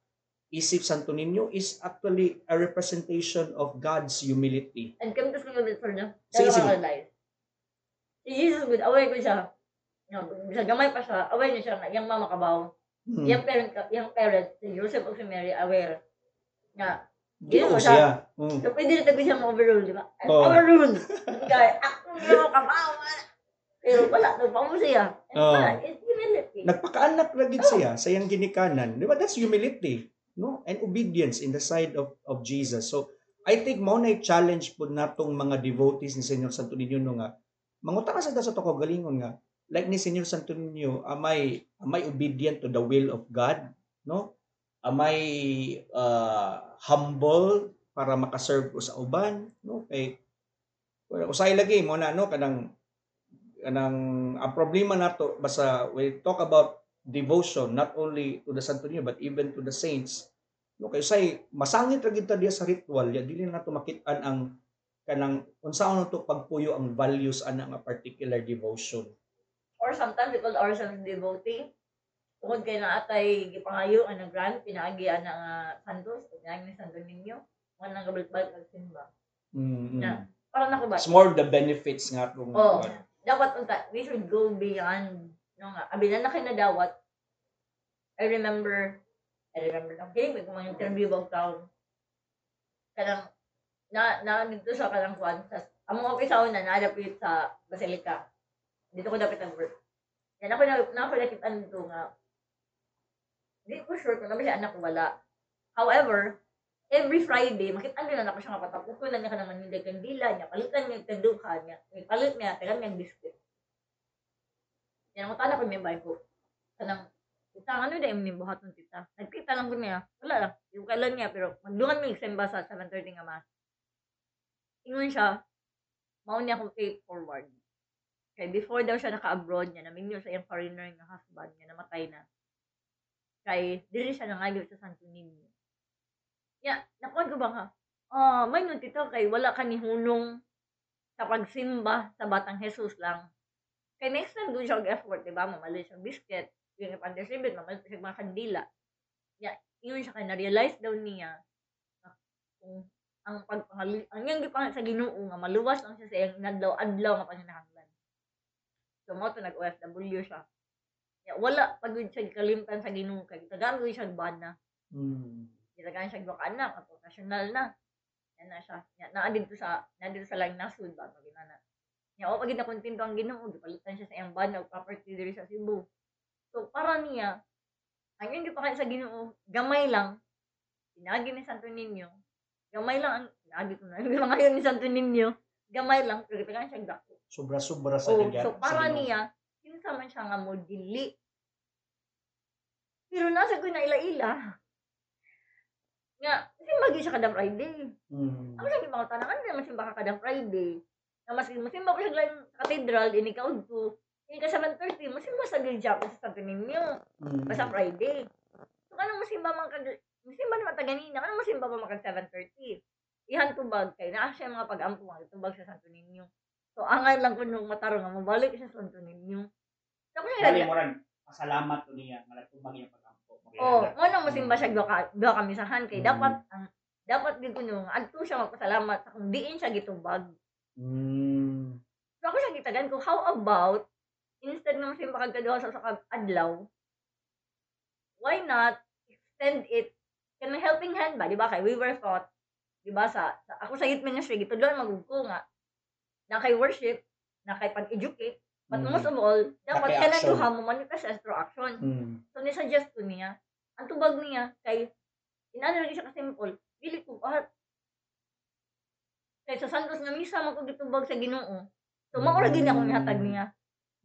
isip Santo Niño is actually a representation of God's humility And think of it for now. Sige, Sige. Si Jesus, good, away ko siya. No, sa gamay pa siya, away niya siya na iyang mama kabaw. Hmm. Iyang parent, iyang parent, si Joseph o si Mary, aware. Nga, Ginoo Ginoo siya Hmm. so pwede na tabi siya ma-overrule, di ba? I'm Oo. overruled. (laughs) Kaya, ako niyo kabaw. man. Pero wala, nagpamo siya. And Oo. wala, it's humility. Nagpakaanak na gid siya sa iyang ginikanan. Di ba? That's humility, no? And obedience in the side of of Jesus. So, I think mo na challenge po natong mga devotees ni Senyor Santo Niño no nga. Mangutana sa sa to ko galingon nga. Like ni Senyor Santo Niño, am I am I obedient to the will of God, no? Am I uh, humble para makaserve ko sa uban, no? Kay well, usay lagi mo na no kanang kanang ang problema nato basta we talk about devotion not only to the Santo Niño but even to the saints no kay say masangit ra gid ta diya sa ritual ya dili na nato makit-an ang kanang unsaon to pagpuyo ang values ana nga particular devotion Or sometimes we call ourselves devotee. Tungkol kay na atay gipangayo ang grant pinaagian ng uh, santos, pinagi ni Santo Niño, mga nang kabalik-balik ang simba. mm Na. Para na ko ba? it's more the benefits nga kung Oo. Dapat unta, we should go beyond no nga. Abi na na dawat. I remember, I remember lang, feeling ko mga interview bang taon. Kanang, na, na, dito sa kanang kwan, sa, ang mga office ako na, naadapit sa Basilica. Dito ko dapat nag-work. Yan ako na, na ako nakitaan dito nga. Hindi ko sure kung naman siya anak ko wala. However, every Friday, makita nila na ako siya nga patapos lang niya ka naman yung kandila niya, palitan niya kanduha niya, may palit niya, tagal niya yung biscuit. Yan ang tala ko may bahay ko. Kanang, tita, ano na yung nimbuhat ng tita? Nagkita lang ko niya, wala lang, yung kailan niya, pero magdungan mo yung ba sa 7.30 nga mas. Ingon siya, maun niya akong pay forward. Kaya before daw siya naka-abroad niya, namin yun sa yung foreigner nga husband niya, namatay na. Kay, dili siya nangayo sa Santo Niño. Ya, nakuha ko ba nga? Ah, may nun tito kay wala ka ni hunong sa pagsimba sa Batang Jesus lang. Kay next time doon siya mag-effort, di ba? Mamali siya biscuit, yung ipag-distribute, mamali siya mga kandila. Ya, yun siya kay na-realize daw niya na kung ang pagpangali, ang yung gipang sa Ginoo nga maluwas lang siya sa iyang nadlaw-adlaw nga panginahanglan. So mo to nag-OFW siya. Ya, wala pag siya kalimtan sa Ginoo kay tagaan ko siya bana mm. gitagaan siya gwa anak professional na yan na siya yan naa dito sa naa dito sa lang nasud ba pag inana ya o pag na kontento ang Ginoo gipalitan siya sa iyang bana og property diri sa Cebu so para niya ang yung gipakain sa Ginoo gamay lang pinagi ni Santo Niño gamay lang ang pinagi ko na yung mga yun ni Santo Niño gamay lang pero gitagaan siya dako sobra-sobra sa Oh, so sa para Ginoo. niya, kinsa man siya nga mo dili. Pero nasa ko na ila-ila. Nga, simba gyud siya kada Friday. mm. Ako sa ibang tanang, ano naman simba ka kada Friday? Nga mas masimba ko siya lang sa cathedral, ini ka udto. Ini ka 7.30, masimba sa gilja ko sa Santo Niño. Mm. Basta Friday. So, kanang masimba man kag masimba naman ta ganina, kanang masimba pa man kag 7.30. Ihan tubag kay naa siya mga pag-ampo nga tubag sa Santo Niño. So angay lang ko nung matarong nga mabalik sa Santo Niño. So ako Dali mo ran pasalamat ko niya nga nagtubag iyang pag-ampo. Oh, mo nang masimba siya duha ka duha ka misahan kay Mm. dapat ang dapat gid ko nung adto siya magpasalamat sa kung diin siya gitubag. Mm. So ako siya gitagan ko how about instead masimba kag kaduha sa ka adlaw why not extend it kanang helping hand ba di ba kay we were taught di ba sa, sa ako sa youth ministry gitudlon magud ko nga na kay worship na kay pag-educate but Mm. most of all dapat kay kanang action. duha mo manifest as through action Mm. so ni suggest ko niya ang tubag niya kay inano lagi siya ka simple dili ko ah kay sa Santos nga misa man ko gitubag sa Ginoo. So mao ra gid akong nihatag niya.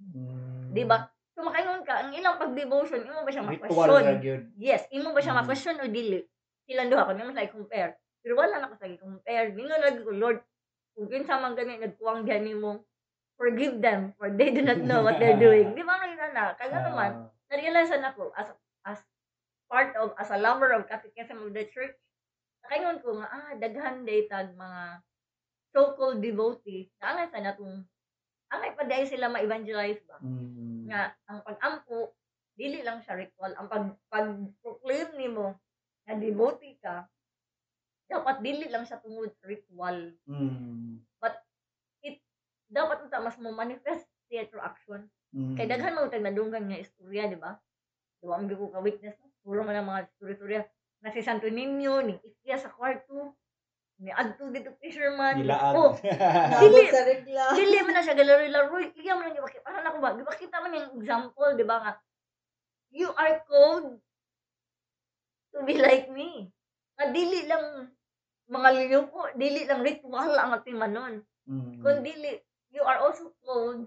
Mm. di ba so makaingon ka ang ilang pag-devotion imo ba siya ma-question? yes imo ba siya Mm. ma-question o dili? Silang duha ko naman sa compare pero wala na ko sa compare ningon lagi ko Lord kung kinsa man gani nagkuwang diyan nimo forgive them for they do not know what they're doing. (laughs) Di ba nga na kaya naman Ah, na-realize na ako as as part of as a lover of catechism of the church nakaingon ko nga ah daghan day tag mga so-called devotee na angay sa natong angay pa dahil sila ma-evangelize ba mm. nga ang pag-ampo dili lang siya ritual ang pag pag-proclaim nimo nga devotee ka dapat dili lang siya tungod ritual Mm. dapat unta mas mo manifest siya through action Mm. Kay daghan mo tag nadunggan nga istorya, di ba? Diba ang ko ka witness, puro man ang mga istorya-istorya na si Santo Niño, ni Ikya sa kwarto, Ni adto dito fisherman. Nilaan. Oh, (laughs) Dili. sa regla. dili man na siya galaro-laro. Iya man lang gibakita. Para na ko ba? Gibakita man yung example, di ba nga? You are called to be like me. Nga dili lang mga liyo ko, dili lang ritual ang ating manon. Mm. Kundi you are also called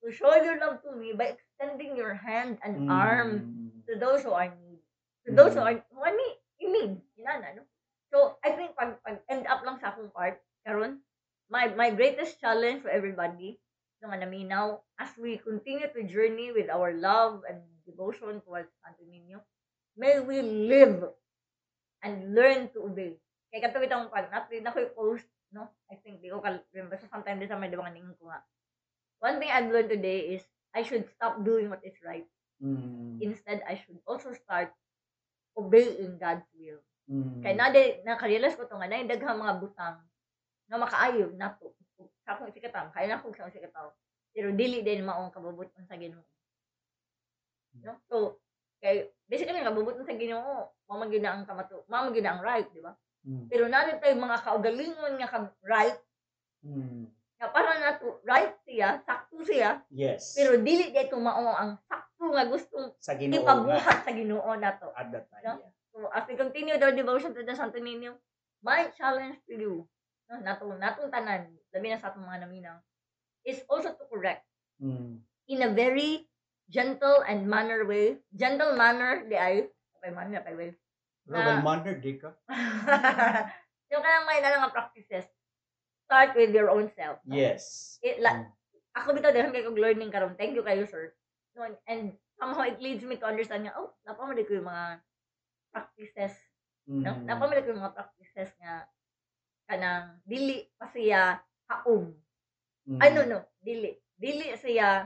to show your love to me by extending your hand and Mm. arm to those who are need. To those who are who are need, in need. Inana, no? So, I think pag, pag end up lang sa akong part, karon my my greatest challenge for everybody, no nga naminaw, as we continue to journey with our love and devotion towards Santo Niño, may we live and learn to obey. Kaya kato itong pag natin na ko post, no? I think di ko kal remember so sometimes din sa may diba kaning ko nga. One thing I've learned today is I should stop doing what is right. Mm. Instead, I should also start obeying God's will. Mm. Kaya na de nakarealize ko to nga na daghang mga butang nga makaayo nato sa akong sikataw, kaya na akong sa akong sikataw. Pero dili din maong kabubuton sa Ginoo. No? So, kay basically kabubuton sa Ginoo, mao man gyud na ang kamato, mao man gyud na ang right, di ba? Mm. Pero nanin tayo mga kaugalingon nga ka right, Mm. nga para na to right siya, sakto siya, Yes. pero dili dito mao ang sakto nga gustong sa Ginoo nga, ipabuhat sa Ginoo nato. at that time. No? yeah. So as we continue the devotion to the Santo Niño, my challenge to you, no, natong natong tanan, labi na sa atong mga naminaw, is also to correct Mm. in a very gentle and manner way. Gentle manner, di ay, apay manner, apay way. Ah. Mander, di ka? (laughs) yung kanang may na nga practices, start with your own self. no? Yes. It, la, Mm. ako bitaw dahil kay kog learning karon. Thank you kayo, sir. No, and, somehow it leads me to understand nga, oh, napamali ko yung mga practices No? Mm. Napamili ko mga practices nga kanang dili pa siya haom. Mm. Ay, no, no. Dili. Dili siya,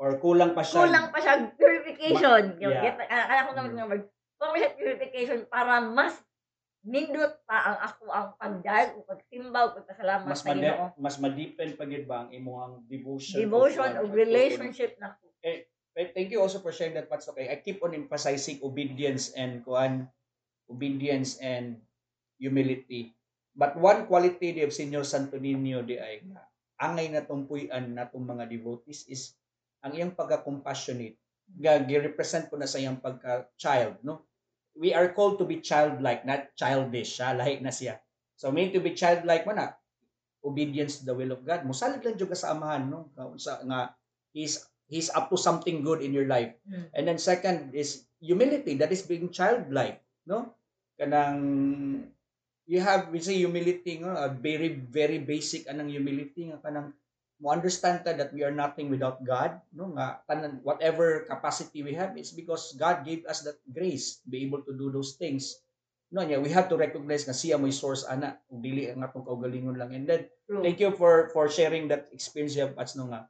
Or kulang pa siya. kulang pa siya purification. yung, yeah. get, kaya kaya ko gamit Mm. nga word. Kulang pa siya purification para mas nindot pa ang ako ang pagdayag o pagsimba o pagpasalamat mas sa Ginoo. mas ma-deepen pa gid ba ang imong devotion Devotion o relationship na ko. But thank you also for sharing that Pats. Okay, I keep on emphasizing obedience and kuan obedience and humility. But one quality di Senyor Santo Niño di ay nga angay na tumpuyan natong mga devotees is ang iyang pagka-compassionate. Gi-represent ko na sa iyang pagka-child, no? We are called to be childlike, not childish. Siya, (laughs) lahi na siya. So, mean to be childlike man na, obedience to the will of God. Musalig lang dyan ka sa amahan, no? Sa, nga, he's he's up to something good in your life. Mm. And then second is humility. That is being childlike, no? Kanang you have we say humility no a very very basic anang humility nga kanang mo understand ta that we are nothing without God no nga tanan whatever capacity we have is because God gave us that grace to be able to do those things no yeah we have to recognize nga siya may source ana ug dili ang atong kaugalingon lang and then True. Thank you for for sharing that experience you have no nga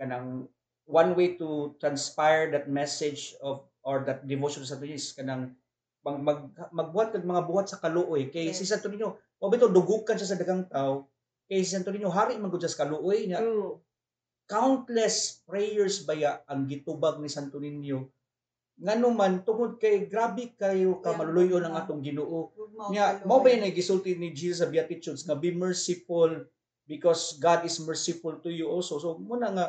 kanang one way to transpire that message of or that devotion sa Tuyo is kanang mag, mag magbuhat kag mga buhat sa kaluoy kay si Yes. Santo Niño o bitaw dugukan siya sa dagang tao kay si Santo Niño hari man sa kaluoy niya True. countless prayers baya ang gitubag ni Santo Niño ngano man tungod kay grabe kayo ka Yeah. maluluyo ng atong Ginoo Ugma o Nya, kaluoy. mo ba yung nagisulti ni Jesus sa Beatitudes nga be merciful because God is merciful to you also. So muna nga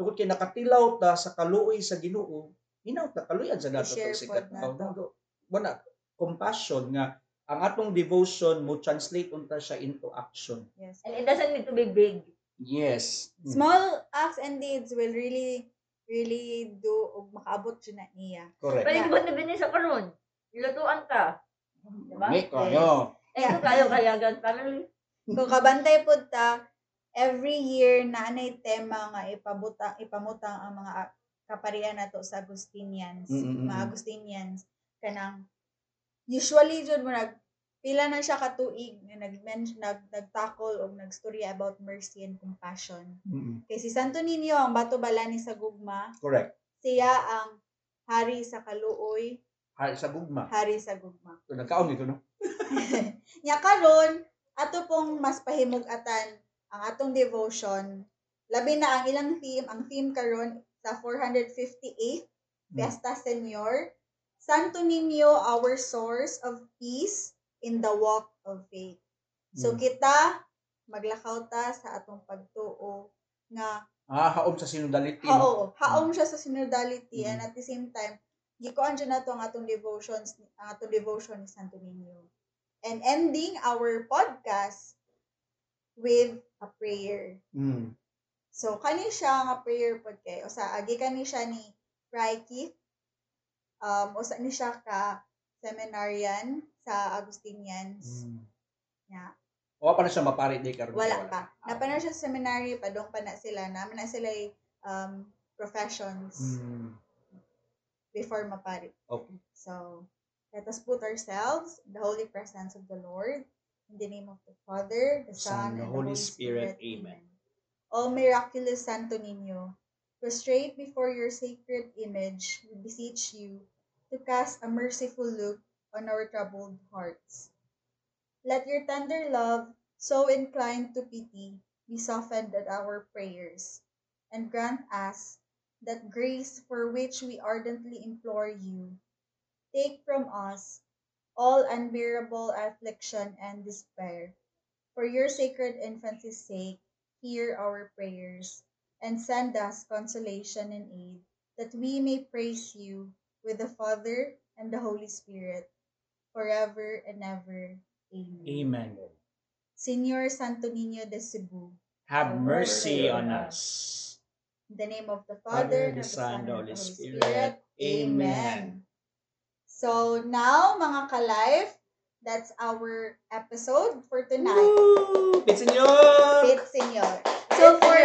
tungod kay nakatilaw ta sa kaluoy sa Ginoo, hinaw ta kaluyan sa nato pag sikat pod nato. Muna compassion nga ang atong devotion mo translate unta siya into action. Yes. And it doesn't need to be big. Yes. Mm. Small acts and deeds will really really do ug makaabot siya na niya. Correct. Pero ibon na binis sa karon. Nilutuan ka. Diba? Make kayo. Eh, kayo kayagan family. Kung kabantay pod ta every year na anay tema nga ipabutang ipamutang ang mga kaparian nato sa Agustinians, Mm, mm, mm, mga mm. Agustinians kanang usually jud mo nag pila na siya ka tuig nga nag nag nagtakol og nagstorya about mercy and compassion. Mm-mm. Kay si Santo Niño ang bato balani sa gugma, Correct. siya ang hari sa kaluoy, Ha, sa gugma. hari sa gugma. So, nagkaon ito, no? (laughs) Nya karon ato pong mas pahimug-atan ang atong devotion. Labi na ang ilang theme, ang theme karon sa 458 Fiesta Senior. Santo Niño, our source of peace, in the walk of faith. So Mm. kita maglakaw ta sa atong pagtuo nga Ah, haom sa no? oo, haom siya sa synodality Mm. and at the same time gikuan dyan na to ang atong devotions ang atong devotion ni Santo Niño. And ending our podcast with a prayer. Mm. So, kani siya nga prayer pod kay. O sa, agi kani siya ni Fry Keith. Um, o sa ni siya ka seminarian sa Agustinians. Mm. Yeah. O pa na siya mapari di karon. Wala pa. Napana siya sa seminary, padong pa na sila. Naman na sila um, professions Mm. before mapari. Okay. So, let us put ourselves in the holy presence of the Lord. In the name of the Father, the Son, and the Holy Spirit. Amen. O miraculous Santo Niño, prostrate before your sacred image, we beseech you to cast a merciful look on our troubled hearts. Let your tender love, so inclined to pity, be softened at our prayers, and grant us that grace for which we ardently implore you. Take from us all unbearable affliction and despair. For your sacred infancy's sake, hear our prayers, and send us consolation and aid, that we may praise you with the Father and the Holy Spirit, forever and ever. Amen. Amen. Señor Santo Niño de Cebu, Have mercy on us. in the name of the Father, Father, the and the Son, and the Holy Spirit. Spirit. Amen. So now, mga ka-life, that's our episode for tonight. Woo! Pit senyor! Pit So for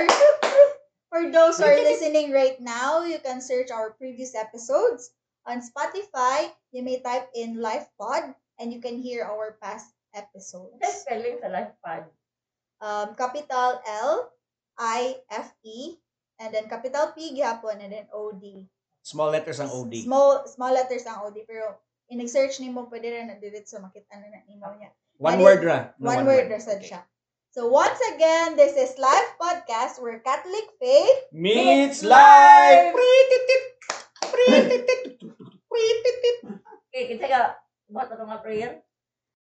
for those who are listening right now, you can search our previous episodes on Spotify. You may type in Life Pod and you can hear our past episodes. Ano spelling sa life pad? Um, capital L I F E and then capital P gihapon and then O D. Small letters ang OD. Small small letters ang OD pero in search nimo pwede ra na diretso makita na na imo niya. One Mali- word ra. No, One, word ra sad siya. So once again, this is Live Podcast where Catholic faith Meets Meets life! life! Prititit! Prititit! Prititit! Okay, kita ka, na nga prayer.